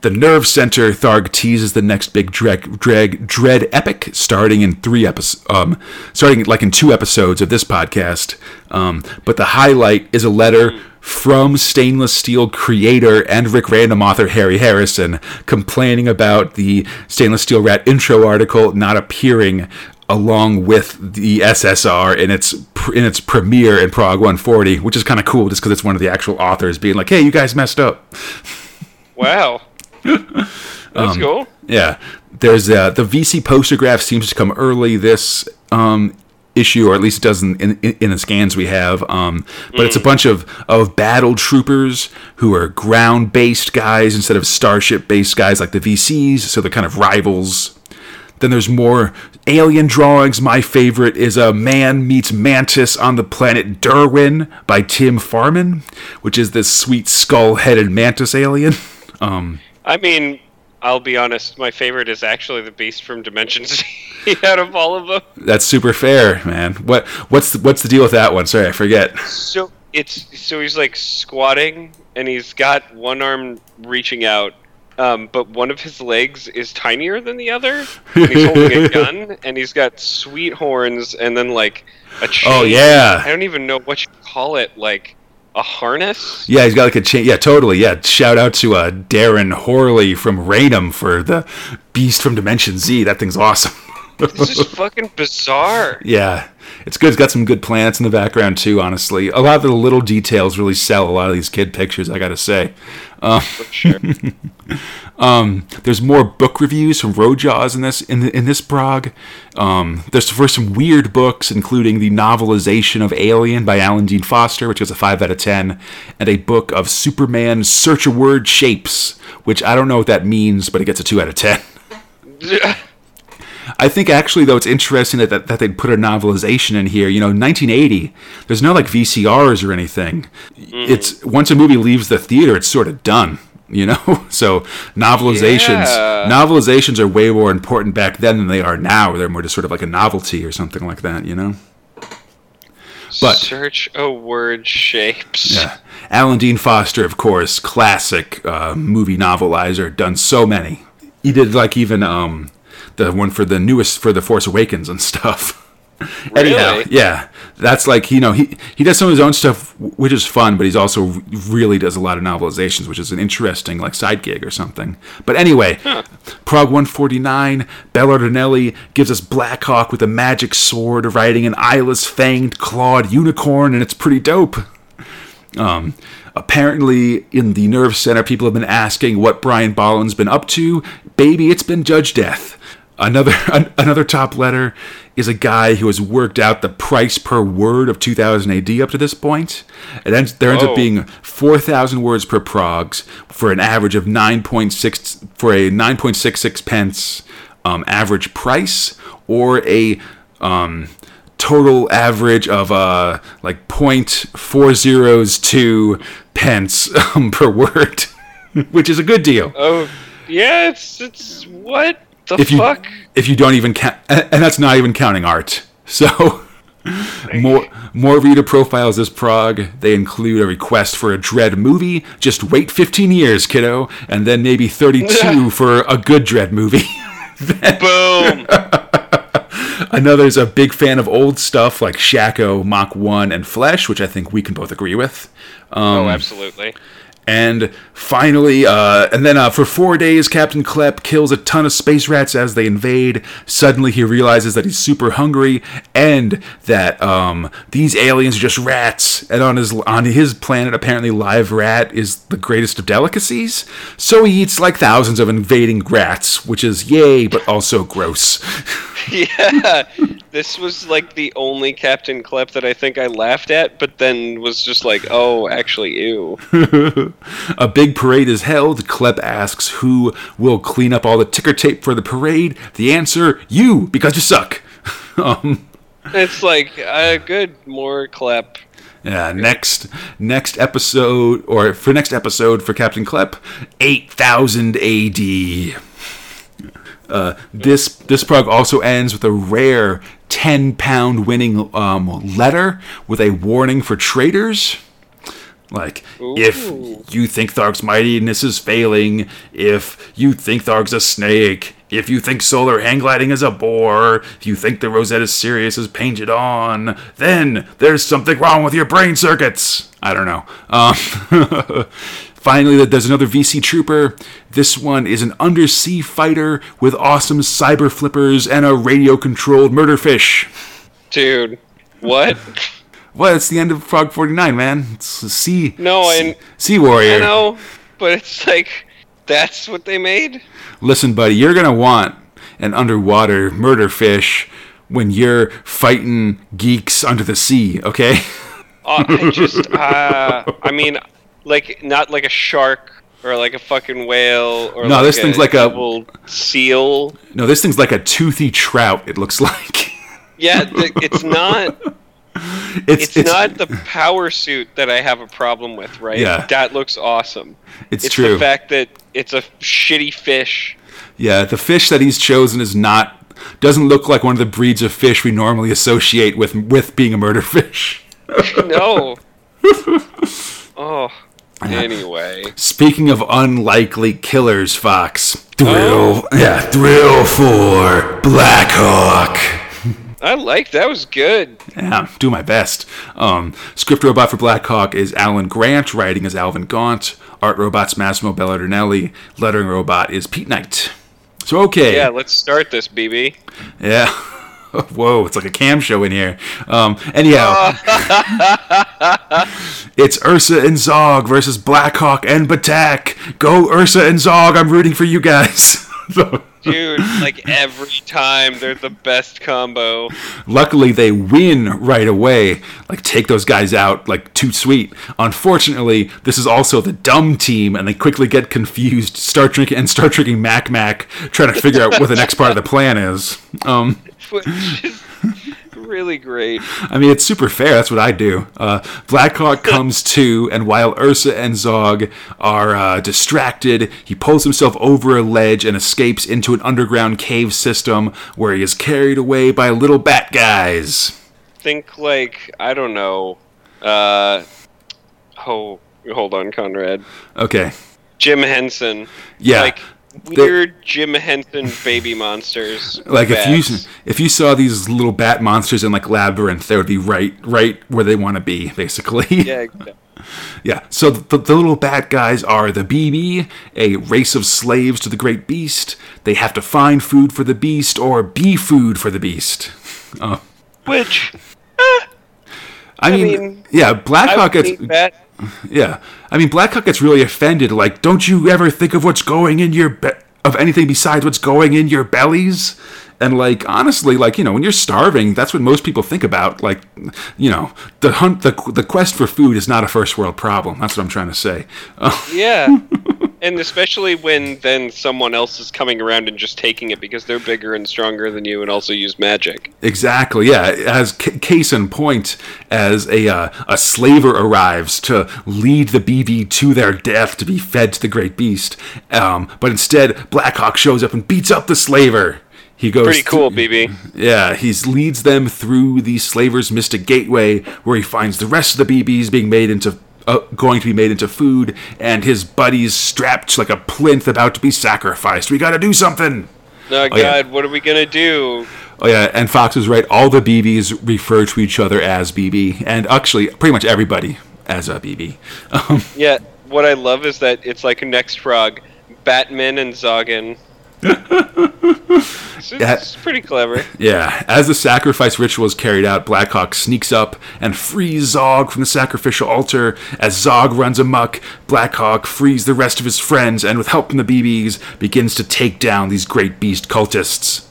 the Nerve Center, Tharg teases the next big dreg, Dredd epic, starting in three episodes, um, starting like in two episodes of this podcast. Um, but the highlight is a letter from Stainless Steel creator and Rick Random author Harry Harrison complaining about the Stainless Steel Rat intro article not appearing along with the SSR in its in its premiere in Prog 140, which is kind of cool just because it's one of the actual authors being like, "Hey, you guys messed up." Wow. That's Um, cool. Yeah, there's uh, the VC postergraph seems to come early this um, issue, or at least it does in, in, in the scans we have. Um, but it's a bunch of of battle troopers who are ground based guys instead of starship based guys like the VCs, so they're kind of rivals. Then there's more alien drawings. My favorite is a man meets mantis on the planet Derwin by Tim Farman, which is this sweet skull-headed mantis alien. Um, I mean, I'll be honest. My favorite is actually the Beast from Dimension Z. out of all of them, That's super fair, man. What what's the, what's the deal with that one? Sorry, I forget. so it's so he's like squatting and he's got one arm reaching out. Um, but one of his legs is tinier than the other. And he's holding a gun, and he's got sweet horns, and then like a chain. Oh, yeah. I don't even know what you call it. Like a harness. Yeah, he's got like a chain. Yeah, totally. Yeah, shout out to uh, Darren Horley from Raynham for the Beast from Dimension Z. That thing's awesome. This is fucking bizarre. yeah, it's good. It's got some good planets in the background too. Honestly, a lot of the little details really sell a lot of these kid pictures. I gotta say. For sure. There's more book reviews from Rojaws in this in, in this prog. Um, there's for some weird books, including the novelization of Alien by Alan Dean Foster, which is a five out of ten, and a book of Superman Search a Word Shapes, which I don't know what that means, but it gets a two out of ten. I think actually though it's interesting that, that that they'd put a novelization in here. You know, 1980. There's no like VCRs or anything. It's once a movie leaves the theater, it's sort of done. You know, so novelizations Yeah. novelizations are way more important back then than they are now. They're more just sort of like a novelty or something like that. You know. But- search a word shapes. Yeah. Alan Dean Foster, of course, classic uh, movie novelizer, done so many. He did like even um, the one for the newest for the Force Awakens and stuff. Anyhow, Really? yeah, that's like you know he he does some of his own stuff, which is fun, but he's also really does a lot of novelizations, which is an interesting like side gig or something. But anyway, Prog 149, Belardinelli gives us Blackhawk with a magic sword riding an eyeless fanged clawed unicorn, and it's pretty dope. Um, apparently, in the nerve center, people have been asking what Brian Bolland's been up to. Baby, it's been Judge Death. Another an, another top letter is a guy who has worked out the price per word of 2000 AD up to this point. It ends, there ends Oh. up being 4,000 words per progs for an average of 9.6 for a 9.66 pence um, average price, or a um, total average of uh like 0.402 pence um, per word, which is a good deal. Oh, yeah. It's it's what the If you fuck. if you don't even count, and and that's not even counting art. So More more reader profiles this prog. They include a request for a Dredd movie. Just wait 15 years, kiddo, and then maybe 32 for a good Dredd movie. Boom. Another's a big fan of old stuff like Shako, Mach 1, and Flesh, which I think we can both agree with. oh, um, absolutely. And finally, uh, and then uh, for four days, Captain Klepp kills a ton of space rats as they invade. Suddenly, he realizes that he's super hungry and that um, these aliens are just rats. And on his on his planet, apparently, live rat is the greatest of delicacies. So he eats like thousands of invading rats, which is yay, but also gross. Yeah, this was like the only Captain Klepp that I think I laughed at, but then was just like, oh, actually, ew. A big parade is held. Klepp asks who will clean up all the ticker tape for the parade. The answer: you, because you suck. um, It's like, uh, good, more Klepp. yeah. Next, next episode, or for next episode for Captain Klepp, eight thousand A.D. Uh, this this prog also ends with a rare ten pound winning um, letter with a warning for traitors. Like, Ooh. if you think Tharg's mightiness is failing, if you think Tharg's a snake, if you think solar hang gliding is a bore, if you think the Rosetta Sirius is painted on, then there's something wrong with your brain circuits. I don't know. Um, finally, there's another VC trooper. This one is an undersea fighter with awesome cyber flippers and a radio controlled murder fish. Dude, what? Well, it's the end of Prog 49, man. It's a sea. No, sea, I- sea warrior. I know, but it's like, that's what they made? Listen, buddy, you're gonna want an underwater murder fish when you're fighting geeks under the sea. Okay? Uh, I just, uh, I mean, like, not like a shark or like a fucking whale or No, like this a thing's like a- seal. No, this thing's like a toothy trout. It looks like. Yeah, th- it's not. It's It's, not the power suit that I have a problem with, right? Yeah. That looks awesome. It's, It's true. the fact that it's a shitty fish. yeah, the fish that he's chosen is not doesn't look like one of the breeds of fish we normally associate with with being a murder fish. No. oh. Anyway. Speaking of unlikely killers, Fox. Thrill, yeah, thrill for Blackhawk. I like that was good. Yeah, do my best. Um, script robot for Blackhawk is Alan Grant, writing is Alvin Gaunt, art robot's Massimo Belardinelli, lettering robot is Pete Knight. So okay, Yeah, let's start this, BB. yeah. Whoa, it's like a cam show in here. Um, anyhow, it's Ursa and Zog versus Blackhawk and Batak. Go Ursa and Zog! I'm rooting for you guys. Dude, like every time they're the best combo. Luckily, they win right away. Like, take those guys out, like, too sweet. Unfortunately, this is also the dumb team, and they quickly get confused, start drinking, and start drinking Mac Mac, trying to figure out what the next part of the plan is. Um, Which is really great. I mean, it's super fair. That's what I do. Uh, Blackhawk comes to, and while Ursa and Zog are uh, distracted, he pulls himself over a ledge and escapes into an underground cave system where he is carried away by little bat guys. Think like, I don't know. Uh oh hold on, Conrad. Okay. Jim Henson. Yeah. Like weird Jim Henson baby monsters. like if you if you saw these little bat monsters in like labyrinth they would be right right where they want to be basically Yeah, exactly. Yeah, so the, the little bat guys are the BB, a race of slaves to the great beast. They have to find food for the beast or be food for the beast. Uh, Which I, mean, mean, yeah, I gets think that yeah. I mean, Blackhawk gets really offended. Like, don't you ever think of what's going in your be- of anything besides what's going in your bellies? And like, honestly, like you know, when you're starving, that's what most people think about. Like, you know, the hunt, the the quest for food is not a first world problem. That's what I'm trying to say. Yeah. and especially when then someone else is coming around and just taking it because they're bigger and stronger than you and also use magic. Exactly. Yeah. As c- case in point, as a uh, a slaver arrives to lead the BB to their death to be fed to the great beast, um, but instead Blackhawk shows up and beats up the slaver. He goes Pretty cool, through- BB. Yeah, he leads them through the slavers' mystic gateway, where he finds the rest of the BBs being made into uh, going to be made into food, and his buddies strapped like a plinth about to be sacrificed. We got to do something. Oh, yeah. God, what are we gonna do? Oh yeah, and Fox was right. All the BBs refer to each other as BB, and actually, pretty much everybody as a BB. Um, Yeah, what I love is that it's like Next Frog, Batman and Zoggin. It's, pretty clever. Yeah, as the sacrifice ritual is carried out, Blackhawk sneaks up and frees Zog from the sacrificial altar. As Zog runs amok, Blackhawk frees the rest of his friends and, with help from the BBs, begins to take down these great beast cultists.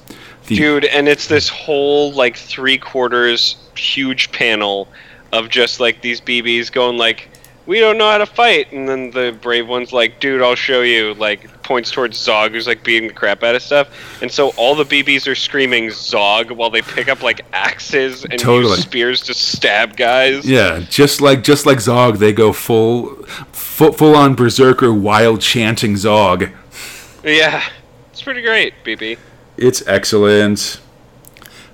The- Dude, and it's this whole like three quarters huge panel of just like these BBs going like, we don't know how to fight, and then the brave one's like, dude, I'll show you. Like points towards Zog, who's like beating the crap out of stuff, and so all the BBs are screaming Zog while they pick up like axes and Totally. use spears to stab guys. Yeah, just like just like Zog, they go full, full, full on berserker, wild chanting Zog. Yeah, it's pretty great, BB. It's excellent.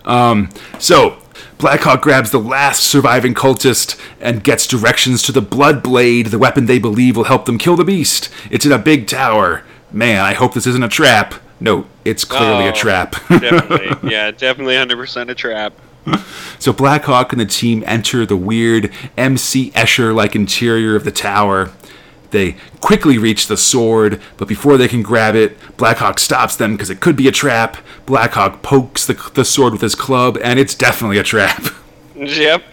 Um, so Blackhawk grabs the last surviving cultist and gets directions to the Blood Blade, the weapon they believe will help them kill the beast. It's in a big tower. Man, I hope this isn't a trap. No, it's clearly a Oh. trap. Definitely, yeah, definitely 100% a trap. so Blackhawk and the team enter the weird MC Escher like interior of the tower. They quickly reach the sword, but before they can grab it, Blackhawk stops them because it could be a trap. Blackhawk pokes the, the sword with his club, and it's definitely a trap. Yep.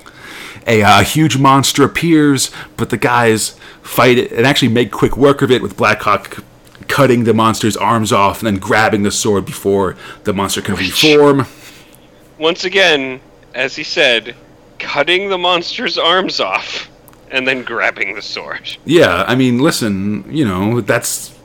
A uh, huge monster appears, but the guys fight it and actually make quick work of it with Blackhawk cutting the monster's arms off and then grabbing the sword before the monster can reform. Once again, as he said, cutting the monster's arms off and then grabbing the sword. Yeah, I mean, listen, you know, that's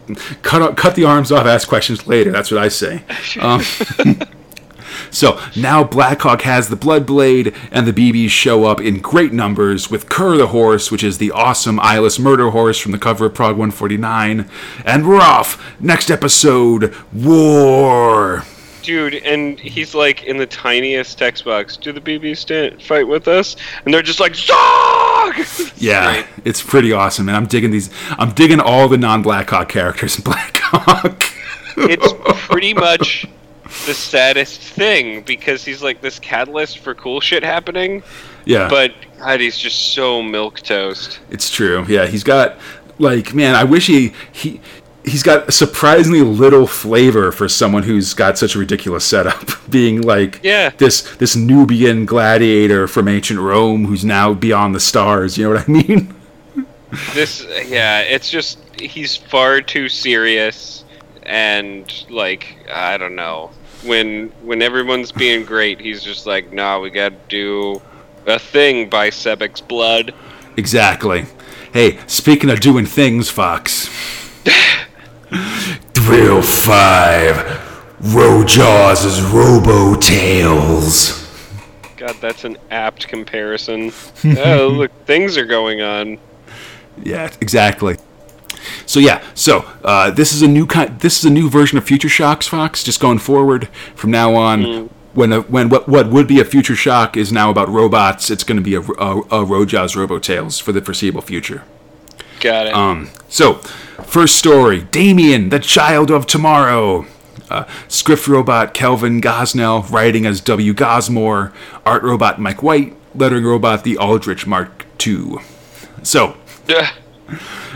cut cut the arms off, ask questions later. That's what I say. Um, so now Blackhawk has the Blood Blade, and the BBs show up in great numbers with Kerr the horse, which is the awesome eyeless murder horse from the cover of Prog 149. And we're off. Next episode, War. Dude, and he's like in the tiniest text box. Do the BBs stand, fight with us? And they're just like, Zog! Yeah, Great. it's pretty awesome, and I'm digging these. I'm digging all the non-Blackhawk characters in Blackhawk. It's pretty much the saddest thing because he's like this catalyst for cool shit happening, yeah, but God, he's just so milk toast. It's true. Yeah, he's got like man, I wish he he he's got surprisingly little flavor for someone who's got such a ridiculous setup, being like Yeah. this this Nubian gladiator from ancient Rome who's now beyond the stars. You know what I mean? This, yeah, it's just he's far too serious, and like I don't know. When when everyone's being great, he's just like, nah, we got to do a thing by Sebek's blood. Exactly. Hey, speaking of doing things, Fox. Thrill five. Rojaws' Robo Tales. God, that's an apt comparison. oh, look, things are going on. Yeah, exactly. So yeah, so uh, this is a new kind. This is a new version of Future Shocks, Fox. Just going forward from now on, when a, when what what would be a Future Shock is now about robots, it's going to be a, a, a Rojaws' Robo Tales for the foreseeable future. Got it. Um, so, first story Damien, the child of tomorrow. Uh, script robot Kelvin Gosnell, writing as W. Gosmore, art robot Mike White, lettering robot the Aldrich Mark II. So, Ugh.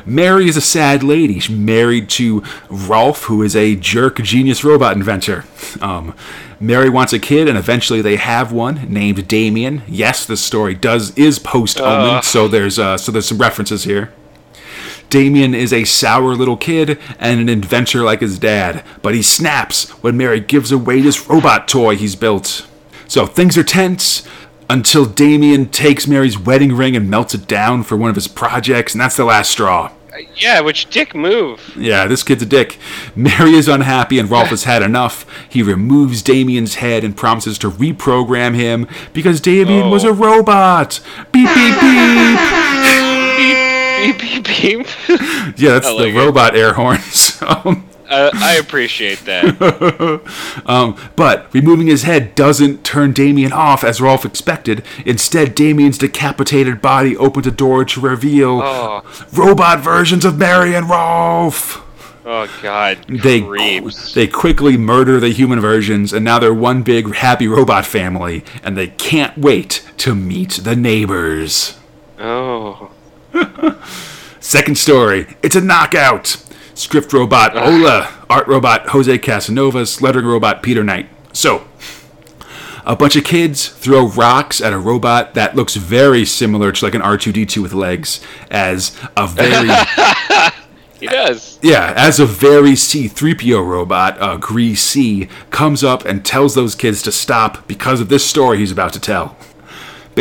Mary is a sad lady. She's married to Rolf, who is a jerk genius robot inventor. Um, Mary wants a kid, and eventually they have one named Damien. Yes, this story does is post Omen, Ugh. so there's uh, so there's some references here. Damien is a sour little kid and an inventor like his dad, but he snaps when Mary gives away this robot toy he's built. So things are tense until Damien takes Mary's wedding ring and melts it down for one of his projects, and that's the last straw. yeah, which dick move? Yeah, this kid's a dick. Mary is unhappy and Rolf has had enough. He removes Damien's head and promises to reprogram him because Damien was a oh. robot. Beep, beep, beep. Beep, beep, beep, beep. Yeah, that's I the it. robot air horns. Um, Uh, I appreciate that. um, but removing his head doesn't turn Damien off as Rolf expected. Instead, Damien's decapitated body opens a door to reveal Oh, robot versions of Mary and Rolf. oh God, They creeps. they quickly murder the human versions, and now they're one big happy robot family, and they can't wait to meet the neighbors. oh, Second story, it's a knockout. Script robot Ola, art robot Jose Casanovas, lettering robot Peter Knight. So, a bunch of kids throw rocks at a robot that looks very similar to like an R2D2 with legs, as a very he does. yeah, as a very C3PO robot, uh, Greasy comes up and tells those kids to stop because of this story he's about to tell.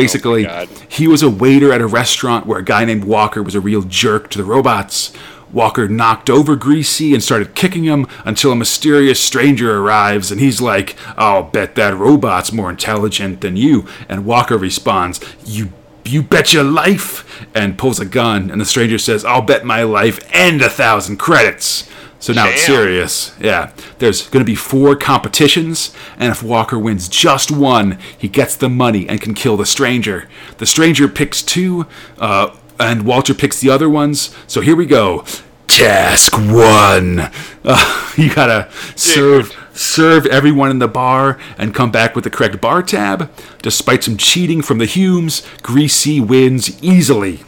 Basically, oh God. he was a waiter at a restaurant where a guy named Walker was a real jerk to the robots. Walker knocked over Greasy and started kicking him until a mysterious stranger arrives and he's like, I'll bet that robot's more intelligent than you. And Walker responds, You you bet your life and pulls a gun and the stranger says, I'll bet my life and a thousand credits. So now it's serious. Yeah. There's going to be four competitions, and if Walker wins just one, he gets the money and can kill the stranger. The stranger picks two, uh, and Walter picks the other ones. So here we go. Task one. Uh, you gotta serve serve everyone in the bar and come back with the correct bar tab. Despite some cheating from the Humes, Greasy wins easily.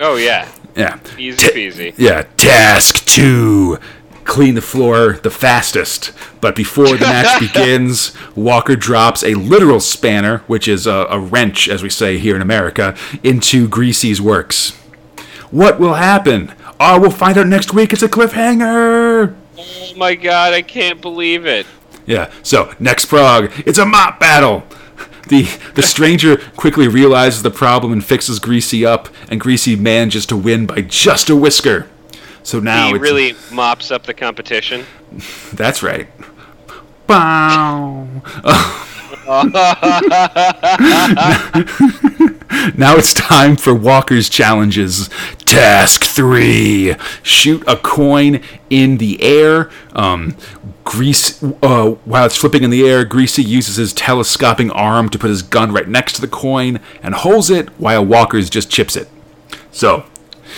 Oh yeah, Yeah. easy peasy. yeah, task two. Clean the floor the fastest. But before the match begins, Walker drops a literal spanner, which is a, a wrench, as we say here in America, into Greasy's works. What will happen? Oh, we'll find out next week. It's a cliffhanger. Oh my God, I can't believe it. Yeah. So next prog, it's a mop battle. The the stranger quickly realizes the problem and fixes Greasy up, and Greasy manages to win by just a whisker. So now he really mops up the competition. That's right. Bow. now it's time for Walker's challenges. Task three: shoot a coin in the air. Um, Grease, uh, while it's flipping in the air, Greasy uses his telescoping arm to put his gun right next to the coin and holds it while Walker's just chips it. So,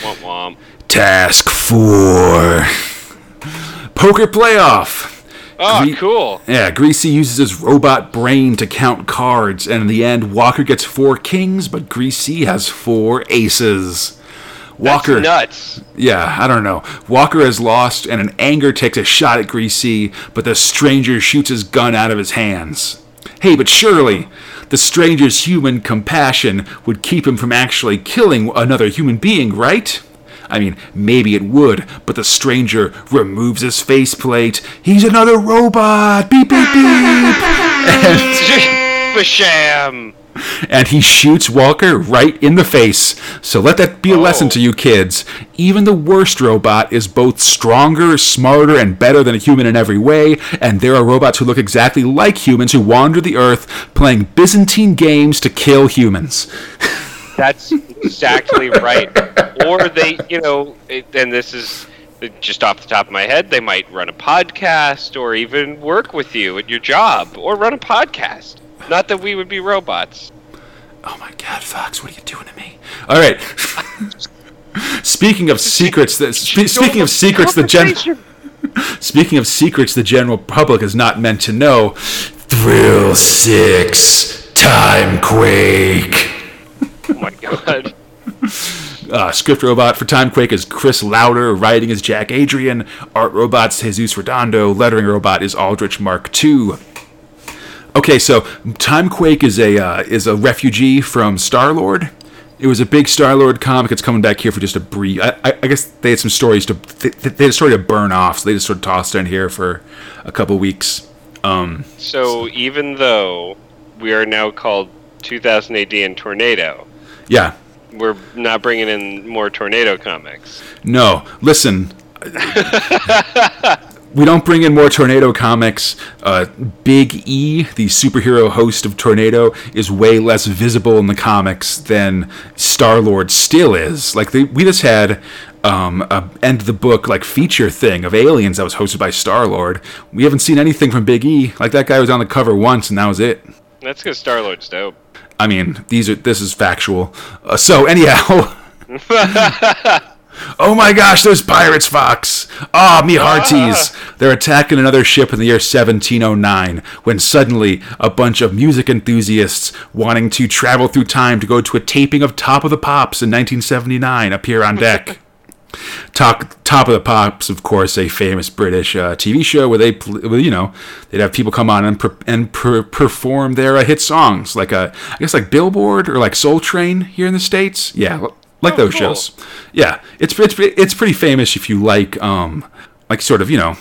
Womp womp. task four: poker playoff. Oh, Gre- cool. Yeah, Greasy uses his robot brain to count cards, and in the end, Walker gets four kings, but Greasy has four aces. Walker, That's nuts. yeah, I don't know. Walker has lost, and in anger takes a shot at Greasy, but the stranger shoots his gun out of his hands. Hey, but surely the stranger's human compassion would keep him from actually killing another human being, right? I mean, maybe it would, but the stranger removes his faceplate. He's another robot! Beep, beep, beep! and, Basham. and he shoots Walker right in the face. So let that be a oh. lesson Oh. to you kids. Even the worst robot is both stronger, smarter, and better than a human in every way, and there are robots who look exactly like humans who wander the earth playing Byzantine games to kill humans. That's exactly right. Or they, you know, and this is just off the top of my head, they might run a podcast or even work with you at your job or run a podcast. Not that we would be robots. Oh my god, Fox, what are you doing to me? All right. speaking of secrets, that, spe- speaking of secrets, the gen- Speaking of secrets the general public is not meant to know, Thrill 6 Time Quake. Oh my god. Uh, script robot for Timequake is Chris Lowder, writing is Jack Adrian, art robot's Jesus Redondo, lettering robot is Aldrich Mark II. Okay, so Timequake is a uh, is a refugee from Star Lord. It was a big Star Lord comic. It's coming back here for just a brief. I, I, I guess they had some stories to they, they had a story to burn off, so they just sort of tossed it in here for a couple weeks. Um, So even though we are now called 2000 AD and Tornado, yeah, we're not bringing in more Tornado comics. No, listen. we don't bring in more Tornado comics. Uh, Big E, the superhero host of Tornado, is way less visible in the comics than Star Lord still is. Like they, we just had um, uh, end of the book like feature thing of Aliens that was hosted by Star Lord. We haven't seen anything from Big E. Like that guy was on the cover once, and that was it. That's because Star Lord's dope. I mean, these are this is factual. Uh, so anyhow. Oh my gosh, those pirates, Fox! Ah, me hearties! They're attacking another ship in the year 1709 when suddenly a bunch of music enthusiasts wanting to travel through time to go to a taping of Top of the Pops in 1979 appear on deck. Top, Top of the Pops, of course, a famous British uh, TV show where they, well, you know, they'd have people come on and per- and per- perform their uh, hit songs, like a, I guess like Billboard or like Soul Train here in the states. Yeah, like Oh, those cool. shows. Yeah, it's it's it's pretty famous if you like um like sort of you know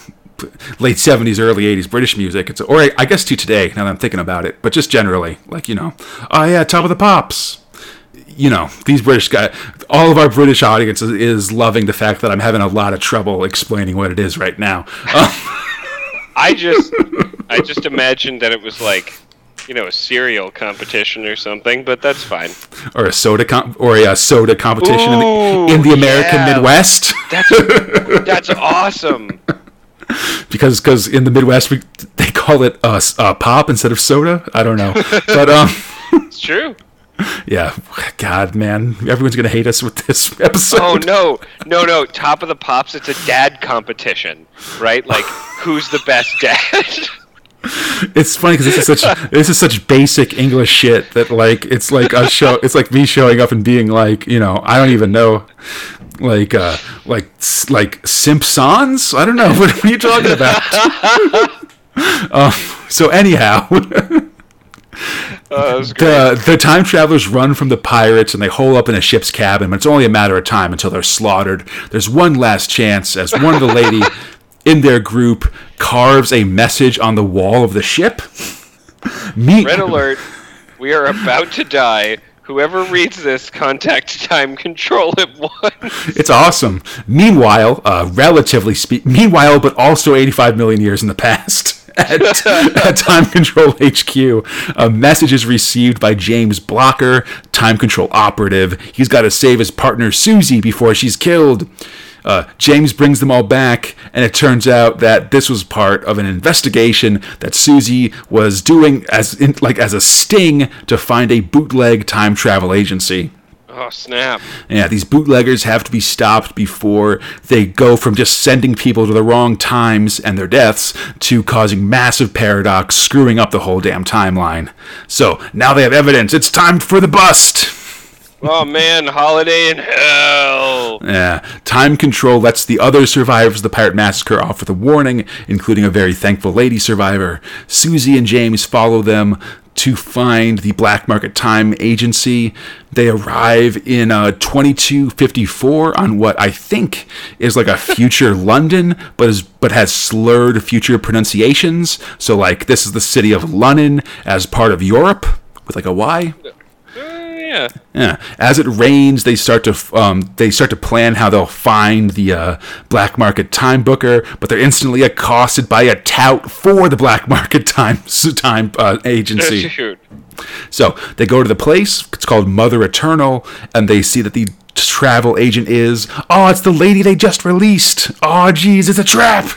late 70s early 80s british music it's or I, I guess to today now that i'm thinking about it but just generally like you know oh yeah top of the pops you know these british guys all of our british audience is, is loving the fact that i'm having a lot of trouble explaining what it is right now Um, I just, I just imagined that it was like, you know, a cereal competition or something. But that's fine. or a soda com- or a, uh, soda competition in, the, in the american yeah. midwest That's that's awesome. because because in the midwest we, they call it uh, uh, pop instead of soda i don't know but um It's true. Yeah, God, man, everyone's gonna hate us with this episode. Oh no, no, no! Top of the pops. It's a dad competition, right? Like, who's the best dad? It's funny because this is such this is such basic English shit that like it's like a show. It's like me showing up and being like, you know, I don't even know, like, uh, like, like Simpsons. I don't know what, what are you talking about. um, so anyhow. Oh, that was great. the the time travelers run from the pirates and they hole up in a ship's cabin. But it's only a matter of time until they're slaughtered. There's one last chance as one of the lady in their group carves a message on the wall of the ship. Me- Red alert! We are about to die. Whoever reads this, contact time control at once. It's awesome. Meanwhile, uh, relatively speak. Meanwhile, but also 85 million years in the past. At, at Time Control HQ, a message is received by James Blocker, Time Control operative. He's got to save his partner Susie before she's killed. Uh, James brings them all back, and it turns out that this was part of an investigation that Susie was doing as in, like as a sting to find a bootleg time travel agency. Oh snap! Yeah, these bootleggers have to be stopped before they go from just sending people to the wrong times and their deaths to causing massive paradox, screwing up the whole damn timeline. So now they have evidence. It's time for the bust. Oh man, holiday in hell. Yeah, time control lets the other survivors of the pirate massacre off with a warning, including a very thankful lady survivor. Susie and James follow them to find the black market time agency. They arrive in uh, 2254 on what I think is like a future London, but is but has slurred future pronunciations. So like this is the city of London as part of Europe with like a Y. Yeah. Yeah. As it rains, they start to um, they start to plan how they'll find the uh, black market time booker, but they're instantly accosted by a tout for the black market time time uh, agency. So they go to the place. It's called Mother Eternal, and they see that the travel agent is oh, it's the lady they just released. Oh, geez, it's a trap.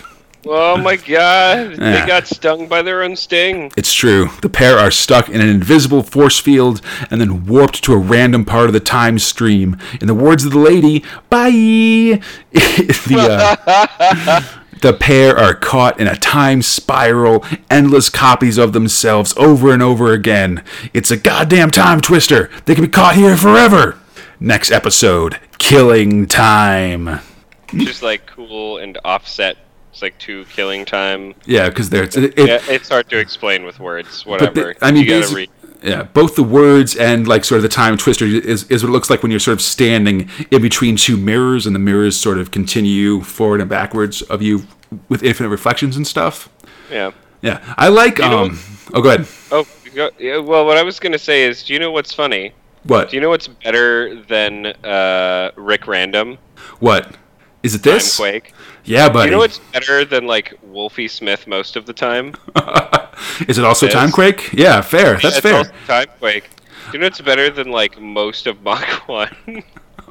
Oh my god, Yeah. they got stung by their own sting. It's true. The pair are stuck in an invisible force field and then warped to a random part of the time stream. In the words of the lady, bye. the, uh, the pair are caught in a time spiral, endless copies of themselves over and over again. It's a goddamn time twister. They can be caught here forever. Next episode Killing Time. Just like cool and offset. It's like two killing time. Yeah, because they're. It, it, Yeah, it's hard to explain with words. Whatever. the- I mean, you yeah, both the words and like sort of the time twister is, is what it looks like when you're sort of standing in between two mirrors, and the mirrors sort of continue forward and backwards of you with infinite reflections and stuff. Yeah. Yeah, I like. know- um, oh, go ahead. Oh, go, yeah, well, what I was gonna say is, do you know what's funny? What? Do you know what's better than uh, Rick Random? what? Is it this? Timequake. Yeah, Do buddy. you know what's better than like Wolfie Smith most of the time? is it also. Timequake? Yeah, fair. That's It's fair. Timequake. You know what's better than like most of Mach One?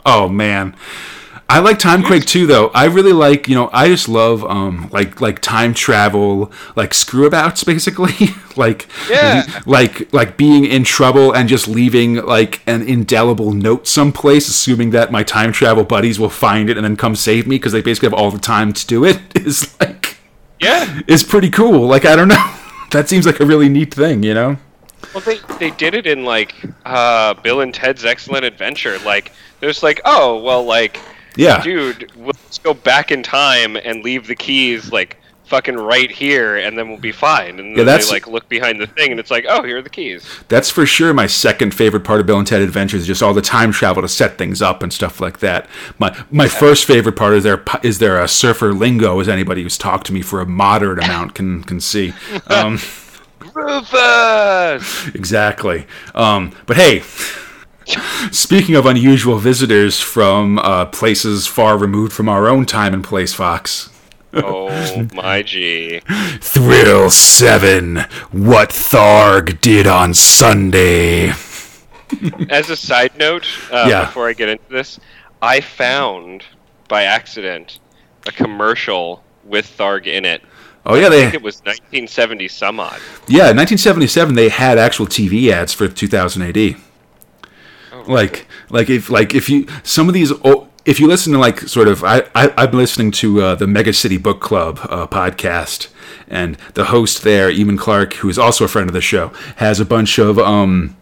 Oh man, I like Timequake too, though. I really like, you know, I just love um like like time travel, like screwabouts, basically. like Yeah. like like being in trouble and just leaving like an indelible note someplace, assuming that my time travel buddies will find it and then come save me because they basically have all the time to do it. Is like Yeah. is pretty cool. Like I don't know, that seems like a really neat thing, you know. Well, they they did it in like uh, Bill and Ted's Excellent Adventure. Like, there's like, oh, well, like, Yeah. dude, we'll just go back in time and leave the keys like fucking right here, and then we'll be fine. And then that's- they like look behind the thing, and it's like, oh, here are the keys. That's for sure my second favorite part of Bill and Ted Adventures, just all the time travel to set things up and stuff like that. My my first favorite part is their is their uh, surfer lingo, as anybody who's talked to me for a moderate amount can can see. Um, Rufus. exactly. Um, but hey. Speaking of unusual visitors from uh, places far removed from our own time and place, Fox. Oh my g. Thrill 7 What Tharg Did on Sunday. As a side note, uh, Yeah. before I get into this, I found by accident a commercial with Tharg in it. Oh, yeah, I they. think it was 1970 some odd. Yeah, in 1977 they had actual TV ads for 2000 AD. Like, like if like if you some of these o- if you listen to like sort of I, I I've been listening to uh, the Mega City Book Club uh, podcast and the host there, Eamon Clark, who is also a friend of the show, has a bunch of um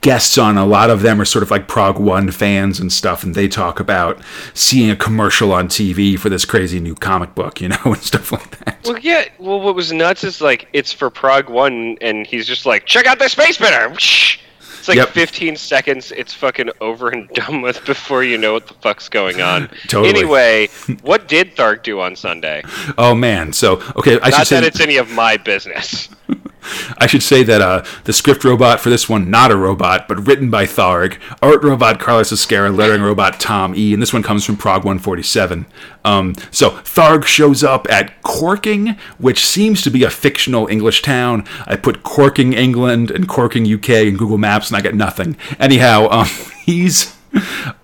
guests on. A lot of them are sort of like Prog One fans and stuff, and they talk about seeing a commercial on TV for this crazy new comic book, you know, and stuff like that. Well, yeah. Well, what was nuts is like it's for Prog One, and he's just like, check out the space spinner. Like Yep. 15 seconds. It's fucking over and done with before you know what the fuck's going on. Totally. Anyway, what did Tharg do on Sunday? Oh man, so okay, I should Not say that it's any of my business. I should say that uh, the script robot for this one, not a robot, but written by Tharg, art robot Carlos Ezquerra, lettering robot Tom E, and this one comes from Prog 147. Um, so Tharg shows up at Corking, which seems to be a fictional English town. I put Corking, England, and Corking, UK in Google Maps, and I get nothing. Anyhow, um, he's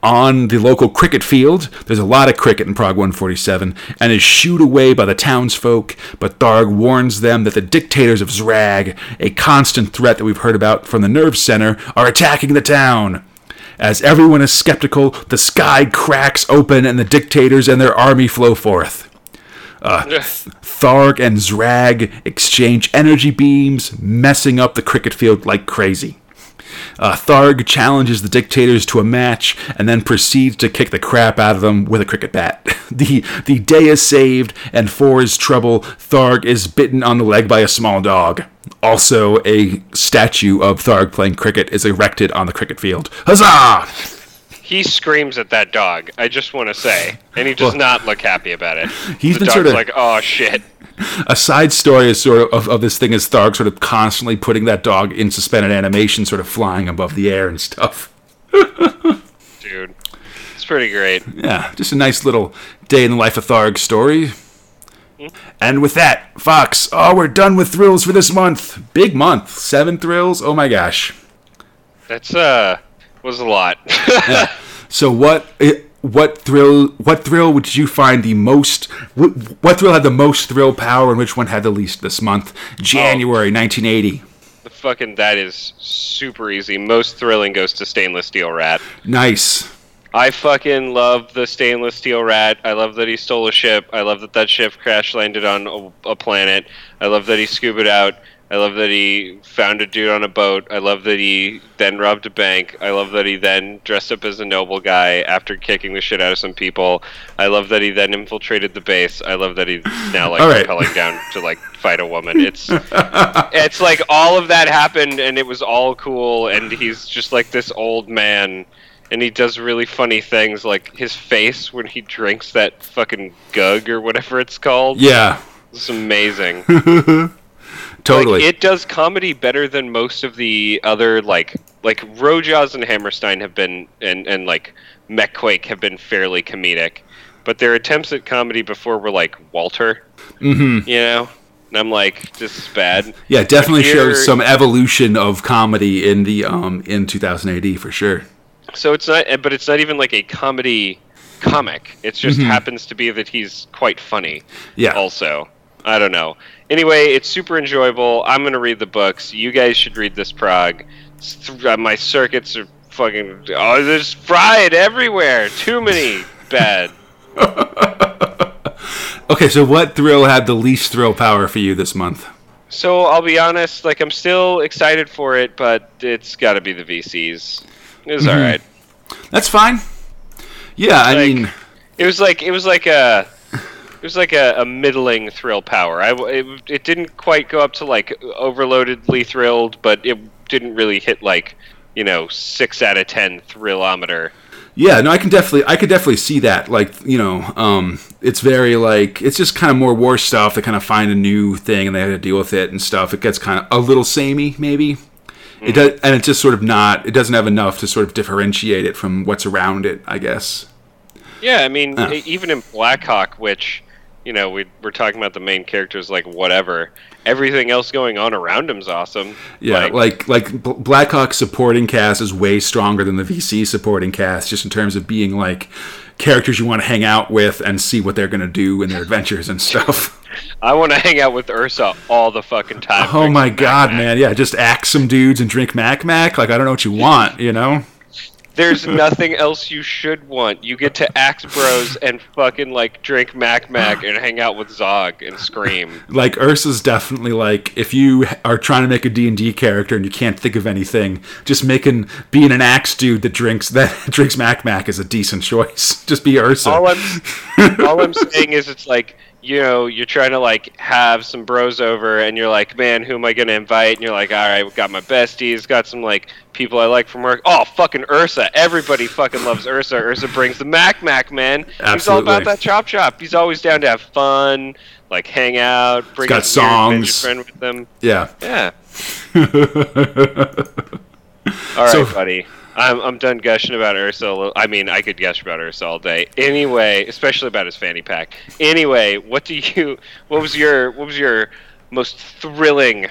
on the local cricket field. There's a lot of cricket in Prog 147 and is shooed away by the townsfolk, but Tharg warns them that the dictators of Zrag, a constant threat that we've heard about from the nerve center, are attacking the town. As everyone is skeptical, the sky cracks open and the dictators and their army flow forth. Uh, Tharg and Zrag exchange energy beams, messing up the cricket field like crazy. Uh, Tharg challenges the dictators to a match and then proceeds to kick the crap out of them with a cricket bat. the The day is saved, and for his trouble, Tharg is bitten on the leg by a small dog. Also, a statue of Tharg playing cricket is erected on the cricket field. Huzzah! He screams at that dog. I just want to say, and he does Well- not look happy about it. He's the been dog's sort of- like, oh shit. A side story is sort of, of of this thing is Tharg sort of constantly putting that dog in suspended animation, sort of flying above the air and stuff. Dude, it's pretty great. Yeah, just a nice little day in the life of Tharg story. And with that, Fox, oh, we're done with thrills for this month. Big month. Seven thrills. Oh my gosh. That's uh was a lot. So what what thrill what thrill would you find the most what, thrill had the most thrill power and which one had the least this month? Oh. January 1980. the fucking that is super easy. Most thrilling goes to stainless steel rat. Nice. I fucking love the stainless steel rat. I love that he stole a ship. I love that that ship crash landed on a, a planet. I love that he scuba out. I love that he found a dude on a boat. I love that he then robbed a bank. I love that he then dressed up as a noble guy after kicking the shit out of some people. I love that he then infiltrated the base. I love that he's now like All right. rappelling down to like fight a woman. It's it's like all of that happened and it was all cool and he's just like this old man and he does really funny things like his face when he drinks that fucking gug or whatever it's called. Yeah, It's amazing. totally. Like, it does comedy better than most of the other like like Rojaws and Hammerstein have been and and like MechQuake have been fairly comedic, but their attempts at comedy before were like Walter. Mm-hmm. You know, and I'm like, this is bad. yeah, definitely shows some evolution of comedy in the um in 2000 AD for sure. So it's not, but it's not even like a comedy comic. It just happens to be that he's quite funny. Yeah. Also, I don't know. Anyway, it's super enjoyable. I'm gonna read the books. You guys should read this prog. It's th- uh, my circuits are fucking. Oh, there's fried everywhere. Too many bad. Okay, so what thrill had the least thrill power for you this month? So I'll be honest. Like I'm still excited for it, but it's got to be the VCs. It was all right. That's fine. Yeah, I Like- mean, It was like it was like a was like a, a middling thrill power. I it, it didn't quite go up to like overloadedly thrilled, but it didn't really hit like you know six out of ten thrillometer. yeah, no, I can definitely, I could definitely see that. Like, you know, um, it's very like it's just kind of more war stuff. They kind of find a new thing and they have to deal with it and stuff. It gets kind of a little samey, maybe. It does, and it's just sort of not. It doesn't have enough to sort of differentiate it from what's around it. I guess. Yeah, I mean Uh. even in Blackhawk, which you know we we're talking about the main characters like whatever. Everything else going on around him's awesome. Yeah, like like, Bl- Blackhawk's supporting cast is way stronger than the VC supporting cast, just in terms of being like characters you want to hang out with and see what they're gonna do in their adventures and stuff. I want to hang out with Ursa all the fucking time. oh my god, Mac Mac. man! Yeah, just axe some dudes and drink Mac Mac. Like I don't know what you want, you know? There's nothing else you should want. You get to axe bros and fucking like drink Mac Mac and hang out with Zog and scream. Like Ursa's definitely like if you are trying to make a D and D character and you can't think of anything, just making being an axe dude that drinks that drinks Mac Mac is a decent choice. Just be Ursa. All I'm all I'm saying is it's like you know you're trying to like have some bros over and you're like man who am I gonna invite and you're like all right got my besties got some like people I like from work oh fucking Ursa everybody fucking loves Ursa Ursa brings the Mac Mac man Absolutely. he's all about that chop chop he's always down to have fun like hang out bring got songs. friend with them yeah. Yeah. All right, So- buddy. I'm, I'm done gushing about Ursa. a little- I mean, I could gush about Ursa all day. Anyway, especially about his fanny pack. Anyway, what do you? What was your? What was your most thrilling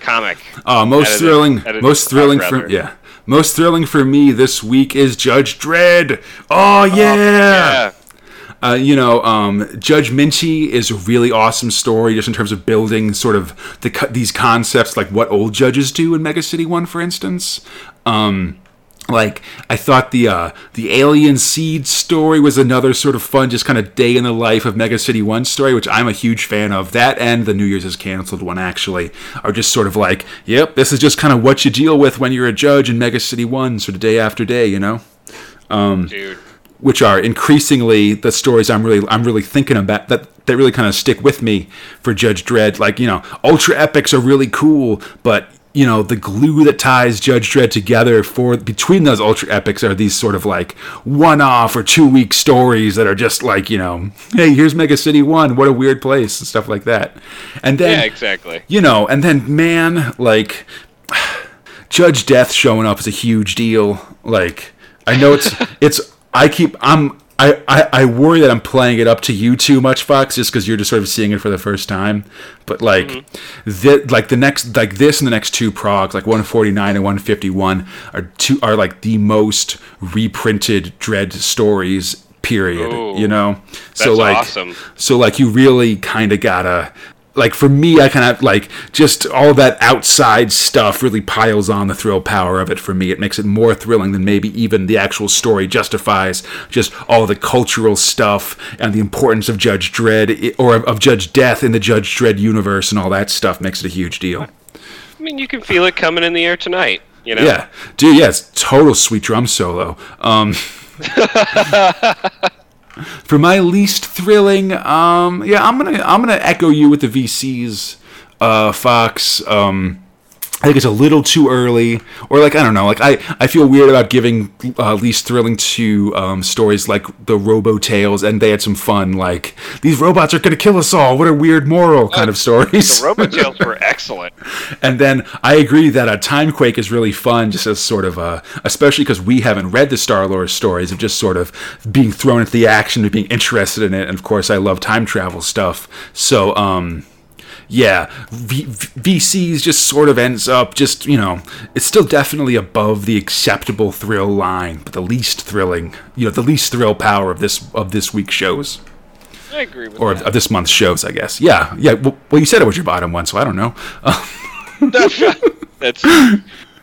comic? Uh, most thrilling, edited most thrilling for yeah, most thrilling for me this week is Judge Dredd. Oh yeah, Yeah. Uh, you know, um, Judge Minty is a really awesome story, just in terms of building sort of the these concepts, like what old judges do in Mega City One, for instance. Um, like I thought the uh, the Alien Seed story was another sort of fun, just kind of day in the life of Mega City One story, which I'm a huge fan of. That and the New Year's is canceled one actually are just sort of like, yep, this is just kind of what you deal with when you're a judge in Mega City One, sort of day after day, you know Dude. which are increasingly the stories I'm really I'm really thinking about that that really kind of stick with me for Judge Dredd. Like you know, ultra epics are really cool, but you know the glue that ties Judge Dredd together for between those ultra epics are these sort of like one-off or two-week stories that are just like you know, hey, here's Mega City One, what a weird place and stuff like that. And then Yeah, exactly. you know, and then man, like Judge Death showing up is a huge deal. Like I know it's it's I keep I'm I, I, I worry that I'm playing it up to you too much, Fox, just because you're just sort of seeing it for the first time. But like, mm-hmm. thi- like the next, like this and the next two progs, like 149 and 151, are two are like the most reprinted Dredd stories. Period. Ooh. you know, so That's like, awesome. so like you really kind of gotta like for me i kind of like just all that outside stuff really piles on the thrill power of it for me it makes it more thrilling than maybe even the actual story justifies just all the cultural stuff and the importance of judge dredd or of, of judge death in the judge dredd universe and all that stuff makes it a huge deal I mean, you can feel it coming in the air tonight. You know. yeah dude yeah it's total sweet drum solo um for my least thrilling um yeah i'm gonna i'm gonna echo you with the vcs uh fox um I think it's a little too early, or like I don't know. Like I, I feel weird about giving uh, least thrilling to um, stories like the Robo Tales, and they had some fun. Like these robots are gonna kill us all. What a weird moral kind of stories. The Robo Tales were excellent. And then I agree that a Timequake is really fun, just as sort of a, especially because we haven't read the Star Lord stories of just sort of being thrown at the action and being interested in it. And of course, I love time travel stuff. So, um, yeah, v- VCs just sort of ends up just you know it's still definitely above the acceptable thrill line, but the least thrilling, you know, the least thrill power of this of this week's shows I agree with or that. of, of this month's shows, I guess. Yeah, yeah. Well, well, you said it was your bottom one, so I don't know. Uh, That's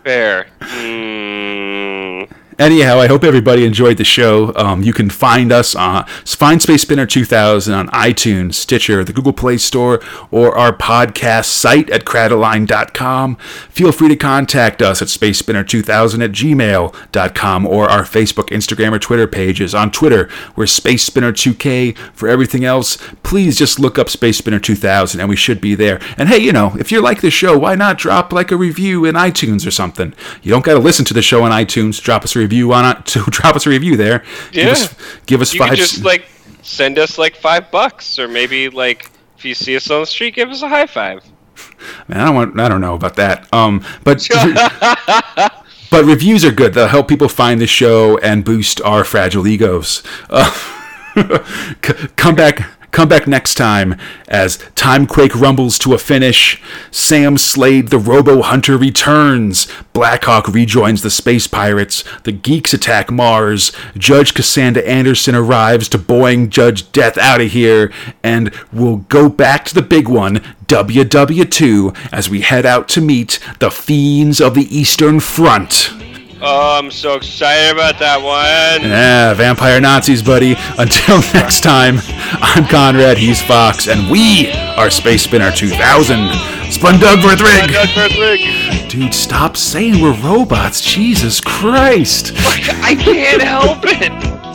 fair. Mm, Anyhow, I hope everybody enjoyed the show. Um, you can find us on find Space Spinner 2000 on iTunes, Stitcher, the Google Play Store, or our podcast site at cradaline.com. Feel free to contact us at spacespinner2000 at gmail.com or our Facebook, Instagram, or Twitter pages. On Twitter, we're Space Spinner 2K. For everything else, please just look up Space Spinner 2000 and we should be there. And hey, you know, if you like the show, why not drop like a review in iTunes or something? You don't got to listen to the show on iTunes. Drop us a review on it. To drop us a review there. Give Yeah. us, give us you five. just like send us like five bucks, or maybe like if you see us on the street, give us a high five. Man, I don't want. I don't know about that. Um, but but reviews are good. They'll help people find the show and boost our fragile egos. Uh, come back. Come back next time as Timequake rumbles to a finish. Sam Slade, the Robo Hunter, returns. Blackhawk rejoins the Space Pirates. The Geeks attack Mars. Judge Cassandra Anderson arrives to boing Judge Death out of here. And we'll go back to the big one, WW2, as we head out to meet the Fiends of the Eastern Front. Oh, I'm so excited about that one. Yeah, vampire Nazis, buddy. Until next time, I'm Conrad, he's Fox, and we are Space Spinner 2000. Spundugworth Rig! Dude, stop saying we're robots. Jesus Christ. I can't help it.